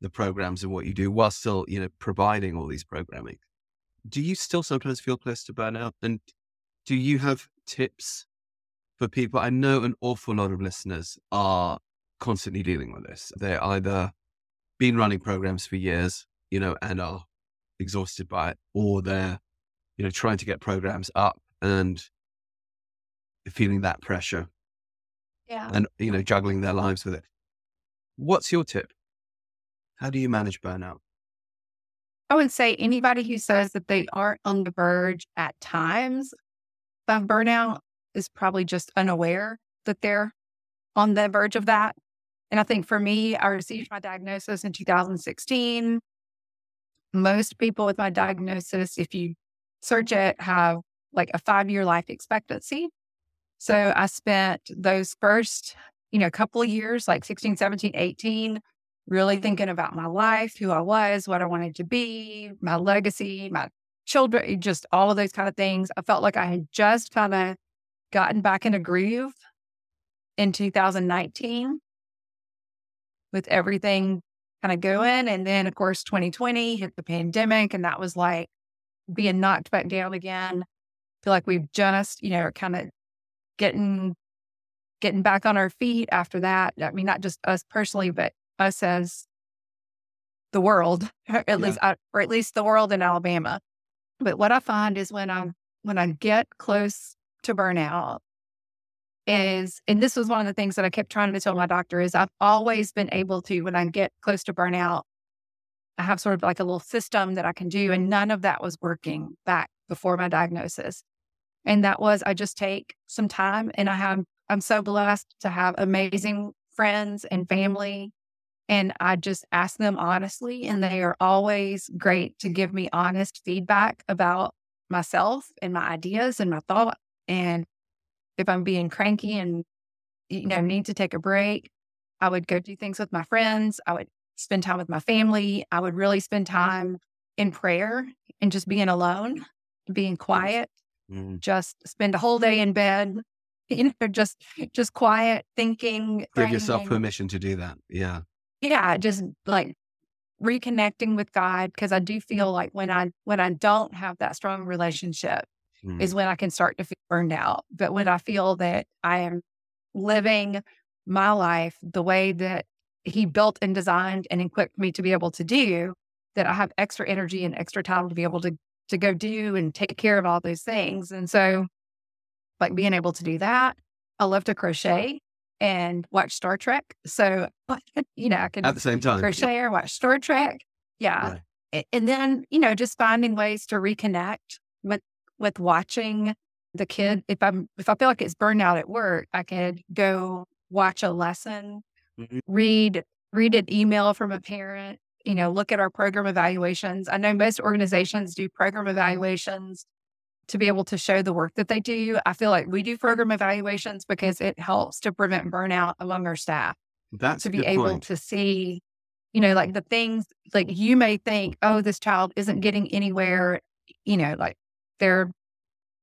the programs and what you do, while still you know providing all these programming. Do you still sometimes feel close to burnout? And do you have tips for people? I know an awful lot of listeners are constantly dealing with this. They're either been running programs for years, you know, and are exhausted by it, or they're, you know, trying to get programs up and feeling that pressure Yeah. and, you know, juggling their lives with it. What's your tip? How do you manage burnout? I would say anybody who says that they aren't on the verge at times of burnout is probably just unaware that they're on the verge of that. And I think for me, I received my diagnosis in 2016. Most people with my diagnosis, if you search it, have like a five year life expectancy. So I spent those first, you know, couple of years, like 16, 17, 18, really thinking about my life, who I was, what I wanted to be, my legacy, my children, just all of those kind of things. I felt like I had just kind of gotten back in a groove in 2019 with everything kind of going. And then, of course, 2020 hit the pandemic, and that was like being knocked back down again. feel like we've just, you know, kind of getting getting back on our feet after that. I mean, not just us personally, but us as the world, at Yeah. least, uh, or at least the world in Alabama. But what I find is when I when I get close to burnout, is and this was one of the things that I kept trying to tell my doctor is I've always been able to when I get close to burnout, I have sort of like a little system that I can do, and none of that was working back before my diagnosis. And that was I just take some time, and I have I'm so blessed to have amazing friends and family. And I just ask them honestly, and they are always great to give me honest feedback about myself and my ideas and my thought. And if I'm being cranky and, you know, need to take a break, I would go do things with my friends. I would spend time with my family. I would really spend mm-hmm. time in prayer and just being alone, being mm-hmm. quiet, Mm. just spend a whole day in bed, you know, just just quiet, thinking, Give yourself permission to do that. Yeah. yeah, just like reconnecting with God because I do feel like when I when I don't have that strong relationship Mm. is when I can start to feel burned out. But when I feel that I am living my life the way that He built and designed and equipped me to be able to do, that I have extra energy and extra time to be able to to go do and take care of all those things. And so, like being able to do that, I love to crochet and watch Star Trek. So, you know, I can At the same time. crochet or watch Star Trek. Yeah. Right. And then, you know, just finding ways to reconnect with with watching the kid. If I'm if I feel like it's burnout at work, I could go watch a lesson, Mhm. read read an email from a parent, you know, look at our program evaluations. I know most organizations do program evaluations to be able to show the work that they do. I feel like we do program evaluations because it helps to prevent burnout among our staff That's to be able point. to see, you know, like the things like you may think, oh, this child isn't getting anywhere, you know, like they're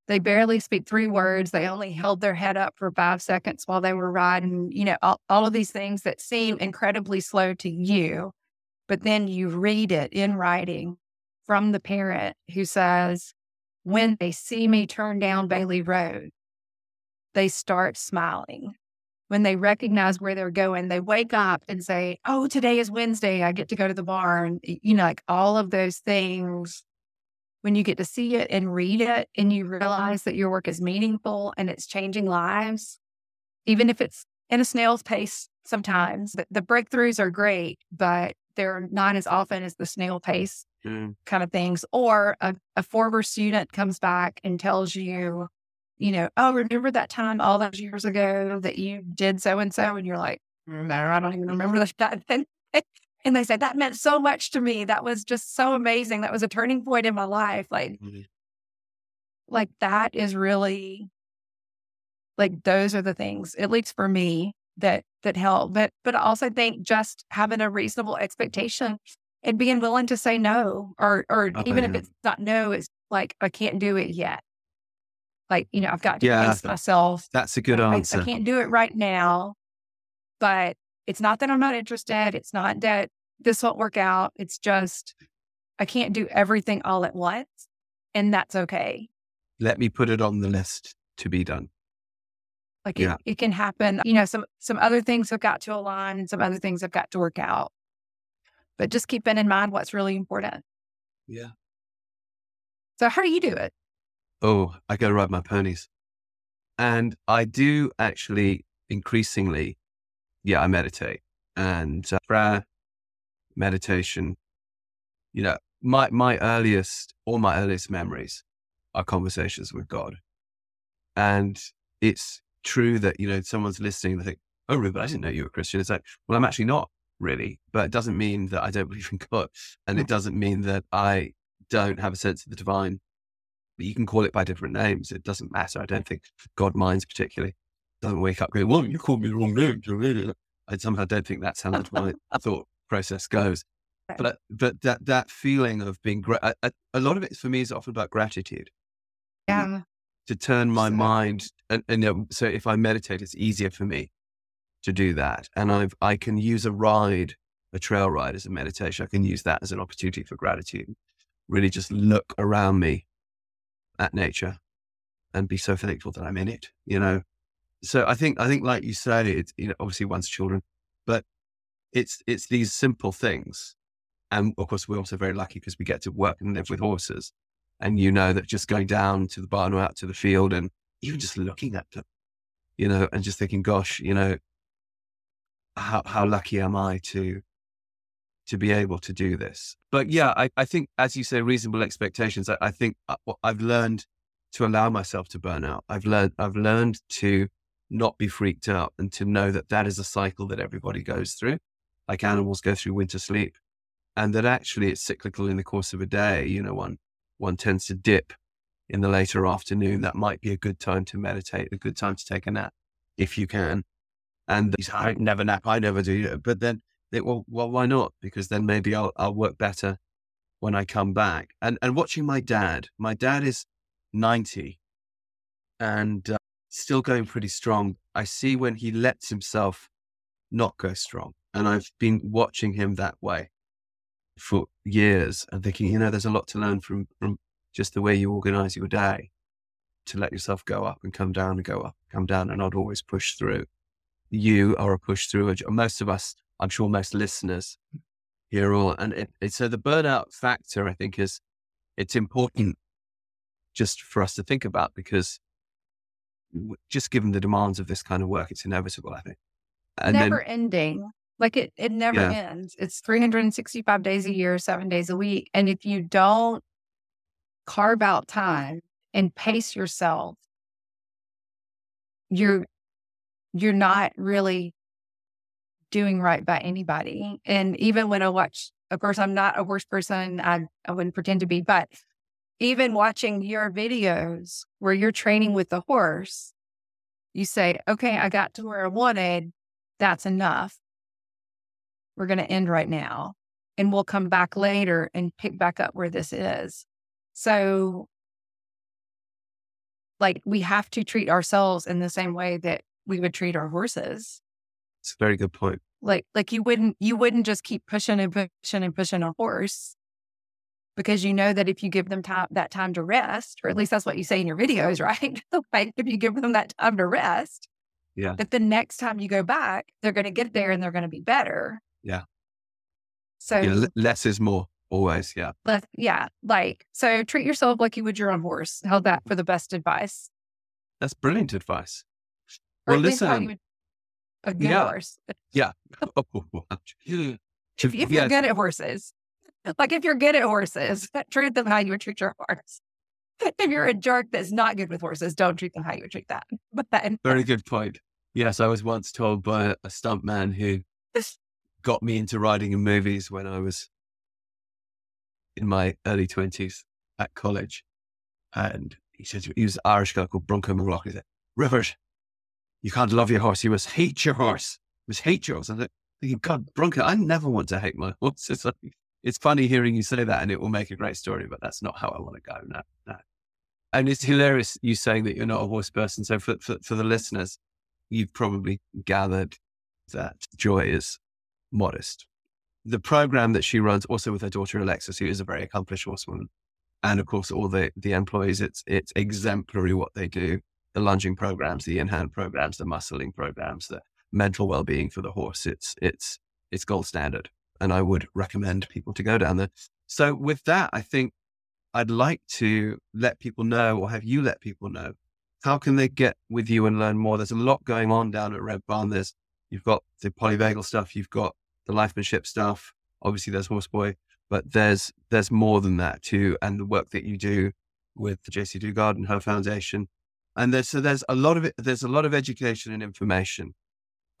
they barely speak three words. They only held their head up for five seconds while they were riding, you know, all, all of these things that seem incredibly slow to you. But then you read it in writing from the parent who says, when they see me turn down Bailey Road, they start smiling when they recognize where they're going, they wake up and say, Oh, today is Wednesday. I get to go to the barn. You know, like all of those things. When you get to see it and read it and you realize that your work is meaningful and it's changing lives, even if it's in a snail's pace sometimes, the, the breakthroughs are great, but they're not as often as the snail pace Mm. kind of things. Or a, a former student comes back and tells you, you know, oh, remember that time all those years ago that you did so and so? And you're like, no, I don't even remember that. And, they said, that meant so much to me. That was just so amazing. That was a turning point in my life. Like, Mhm. like that is really like those are the things, at least for me, that that help. But but I also think just having a reasonable expectation and being willing to say no, or or Oh, even if it's not no, it's like I can't do it yet. Like you know, I've got to Yeah. pace myself. That's a good I- answer. I, can't do it right now, but it's not that I'm not interested. It's not that this won't work out. It's just I can't do everything all at once, and that's okay. Let me put it on the list to be done. Like Yeah. it, it can happen. You know, some some other things have got to align, and some other things have got to work out. But just keeping in mind what's really important. Yeah. So, how do you do it? Oh, I go ride my ponies. And I do actually increasingly, yeah, I meditate and uh, prayer, meditation. You know, my, my earliest, all my earliest memories are conversations with God. And it's true that, you know, someone's listening, they think, oh, Rupert, I didn't know you were a Christian. It's like, well, I'm actually not really, but it doesn't mean that I don't believe in God. And it doesn't mean that I don't have a sense of the divine but you can call it by different names. It doesn't matter. I don't think God minds particularly. Doesn't wake up going, well, you called me the wrong name. I somehow don't think that's how my thought process goes. But but that that feeling of being gra- a, a, a lot of it for me is often about gratitude Yeah. to turn my So- mind and, and you know, so if I meditate, it's easier for me to do that. And I've I can use a ride, a trail ride as a meditation. I can use that as an opportunity for gratitude. Really just look around me at nature and be so thankful that I'm in it, you know. So I think I think like you say, it's you know, obviously one's children, but it's it's these simple things. And of course we're also very lucky because we get to work and live with horses. And you know that just going down to the barn or out to the field and even just looking at them, you know, and just thinking, gosh, you know, how how lucky am I to to be able to do this? But yeah, I, I think as you say, reasonable expectations. I, I think uh, I, I've learned to allow myself to burn out. I've learned I've learned to not be freaked out and to know that that is a cycle that everybody goes through, like animals go through winter sleep, and that actually it's cyclical in the course of a day. You know, one one tends to dip in the later afternoon. That might be a good time to meditate, a good time to take a nap if you can. And these, I never nap, I never do. But then, it, well, well, why not? Because then maybe I'll I'll work better when I come back. And and watching my dad, my dad is ninety, and uh, still going pretty strong. I see when he lets himself not go strong, and I've been watching him that way for years and thinking, you know, there's a lot to learn from from just the way you organize your day to let yourself go up and come down and go up, come down and not always push through. You are a push through. Most of us, I'm sure most listeners here all. And it, it, so the burnout factor, I think, is it's important just for us to think about because just given the demands of this kind of work, it's inevitable, I think. And never then, ending. Like it, it never Yeah. ends. It's 365 days a year, seven days a week. And if you don't carve out time and pace yourself, you're you're not really doing right by anybody. And even when I watch, of course, I'm not a worse person. I, I wouldn't pretend to be, but even watching your videos where you're training with the horse, you say, okay, I got to where I wanted. That's enough. We're going to end right now. And we'll come back later and pick back up where this is. So, like, we have to treat ourselves in the same way that we would treat our horses. it's a very good point. Like, like you wouldn't, you wouldn't just keep pushing and pushing and pushing a horse because you know that if you give them time, that time to rest, or at least that's what you say in your videos, right? like, if you give them that time to rest, Yeah. that the next time you go back, they're going to get there and they're going to be better. Yeah. So, Yeah, le- less is more always. Yeah. let, yeah, like, so treat yourself like you would your own horse. Held that for the best advice. That's brilliant advice. Or Well, listen, would, a good yeah. horse. Yeah. Oh, oh, oh, if, if you're good at horses, like if you're good at horses, treat them how you would treat your horse. If you're a jerk that's not good with horses, don't treat them how you would treat that. But then, very good point. Yes, I was once told by a stunt man who got me into riding in movies when I was in my early twenties at college, and he said he was an Irish guy called Bronco McLaughlin. He said, "Rivers, you can't love your horse. You must hate your horse. You must hate yours." I was thinking, God, Bronco, I never want to hate my horse. It's, like, it's funny hearing you say that, and it will make a great story. But that's not how I want to go. No, no. And it's hilarious you saying that you're not a horse person. So for, for, for the listeners, you've probably gathered that Joy is modest. The program that she runs also with her daughter Alexis, who is a very accomplished horsewoman, and of course all the the employees, it's it's exemplary what they do. The lunging programs, the in-hand programs, the muscling programs, the mental well-being for the horse. It's it's it's gold standard. And I would recommend people to go down there. So with that, I think I'd like to let people know or have you let people know how can they get with you and learn more? There's a lot going on down at Red Barn. There's you've got the polyvagal stuff, you've got the lifemanship stuff. Obviously, there's Horseboy, but there's there's more than that too, and the work that you do with the Jaycee Dugard and her foundation, and there's so there's a lot of it. There's a lot of education and information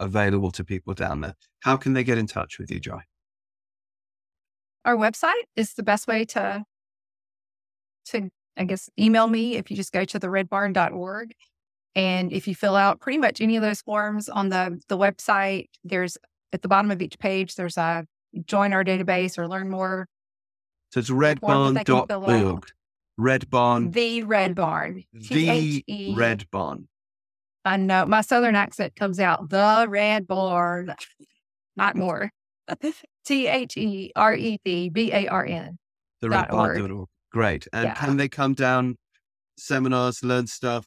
available to people down there. How can they get in touch with you, Joy? Our website is the best way to to I guess email me if you just go to the redbarn.org. And if you fill out pretty much any of those forms on the, the website, there's at the bottom of each page, there's a join our database or learn more. So it's redbarn.org. Red Barn. The Red Barn. The T-H-E. Red Barn. I know my southern accent comes out. The Red Barn. Not more. T H E R E D B A R N. The Red Barn. Great. And yeah. can they come down seminars, learn stuff,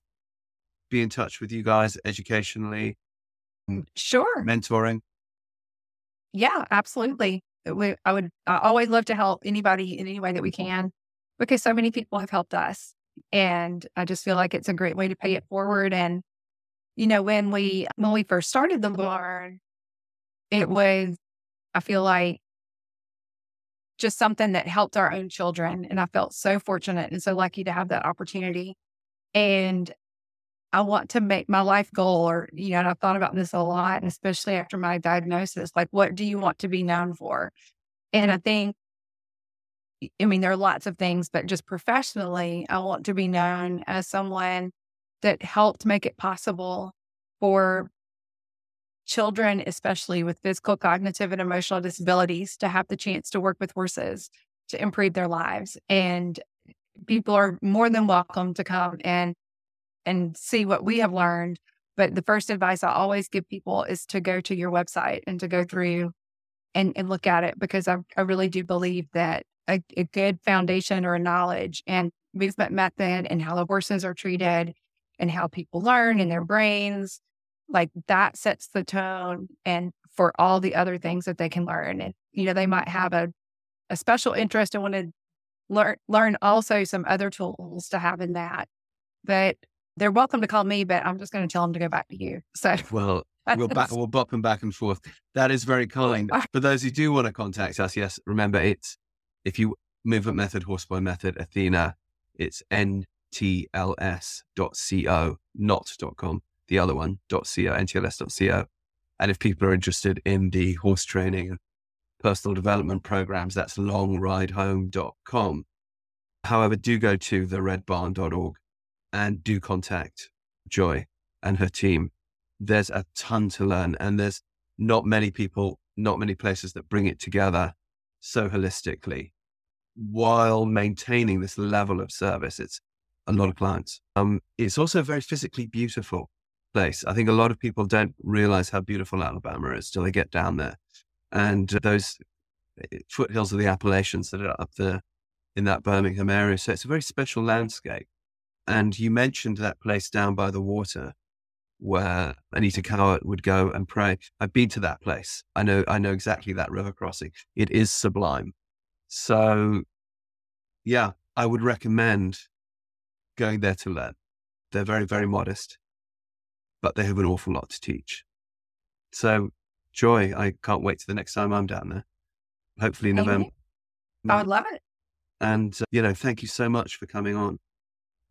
be in touch with you guys educationally? Mm, sure. Mentoring? Yeah, absolutely. We, I would I always love to help anybody in any way that we can because so many people have helped us. And I just feel like it's a great way to pay it forward. And, you know, when we when we first started the barn, it was, I feel like just something that helped our own children. And I felt so fortunate and so lucky to have that opportunity. And I want to make my life goal, or, you know, and I've thought about this a lot, and especially after my diagnosis, like, what do you want to be known for? And I think, I mean, there are lots of things, but just professionally, I want to be known as someone that helped make it possible for children, especially with physical, cognitive, and emotional disabilities, to have the chance to work with horses to improve their lives. And people are more than welcome to come and and see what we have learned. But the first advice I always give people is to go to your website and to go through and, and look at it because I, I really do believe that a, a good foundation or a knowledge and movement method and how the horses are treated and how people learn in their brains like that sets the tone and for all the other things that they can learn. And, you know, they might have a, a special interest and want to learn, learn also some other tools to have in that. But they're welcome to call me, but I'm just going to tell them to go back to you. So, well, we'll back, we'll bop them back and forth. That is very kind. For those who do want to contact us, yes, remember it's if you movement method, horseboy method, Athena, it's ntls.co, not.com the other one, .co, ntls.co. And if people are interested in the horse training and personal development programs, that's longridehome.com. However, do go to theredbarn.org and do contact Joy and her team. There's a ton to learn, and there's not many people, not many places that bring it together so holistically while maintaining this level of service. It's a lot of clients. Um, it's also very physically beautiful place. I think a lot of people don't realize how beautiful Alabama is till they get down there. And those eh, foothills of the Appalachians that are up there in that Birmingham area. So it's a very special landscape. And you mentioned that place down by the water where Anita Cowart would go and pray. I've been to that place. I know, I know exactly that river crossing. It is sublime. So yeah, I would recommend going there to learn. They're very, very modest but they have an awful lot to teach. So, Joy, I can't wait to the next time I'm down there. hopefully Thank November. you. I would love it. And, uh, you know, thank you so much for coming on.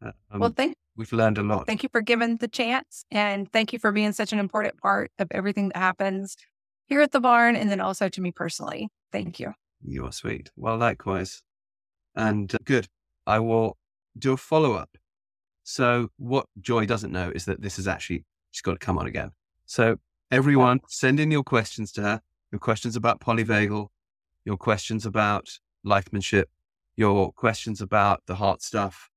Uh, um, well, thank we've learned a lot. thank you for giving the chance, and thank you for being such an important part of everything that happens here at the barn, and then also to me personally. Thank you. You are sweet. Well, likewise. And uh, good. I will do a follow up. So, what Joy doesn't know is that this is actually, she's got to come on again. So, everyone, send in your questions to her your questions about polyvagal, your questions about lifemanship, your questions about the heart stuff,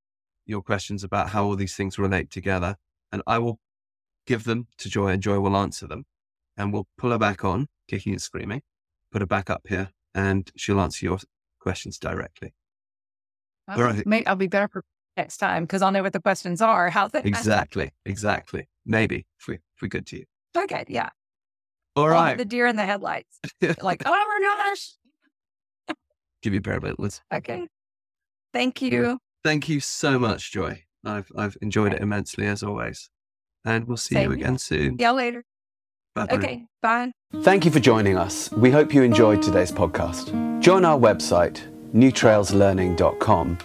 your questions about how all these things relate together. And I will give them to Joy, and Joy will answer them. And we'll pull her back on, kicking and screaming, put her back up here, and she'll answer your questions directly. All right. Maybe I'll be better for next time because I'll know what the questions are. How they Exactly. Exactly. Maybe if we if we're good to you. Okay, yeah. All I'll right. The deer in the headlights. like, oh my gosh. Give you a pair of lids. Okay. Thank you. Thank you so much, Joy. I've I've enjoyed it immensely as always. And we'll see Same you again soon. Yeah, later. Bye-bye. Okay, bye. Thank you for joining us. We hope you enjoyed today's podcast. Join our website, newtrailslearning.com,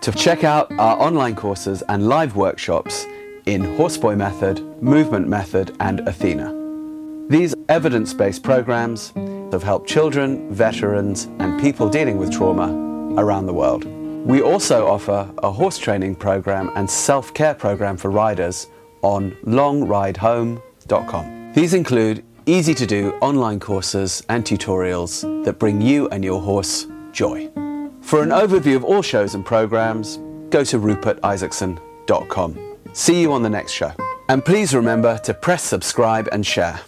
to check out our online courses and live workshops in Horseboy Method, Movement Method, and Athena. These evidence based programs have helped children, veterans, and people dealing with trauma around the world. We also offer a horse training program and self care program for riders on longridehome.com. These include easy to do online courses and tutorials that bring you and your horse joy. For an overview of all shows and programs, go to rupertisaacson.com. See you on the next show. And please remember to press subscribe and share.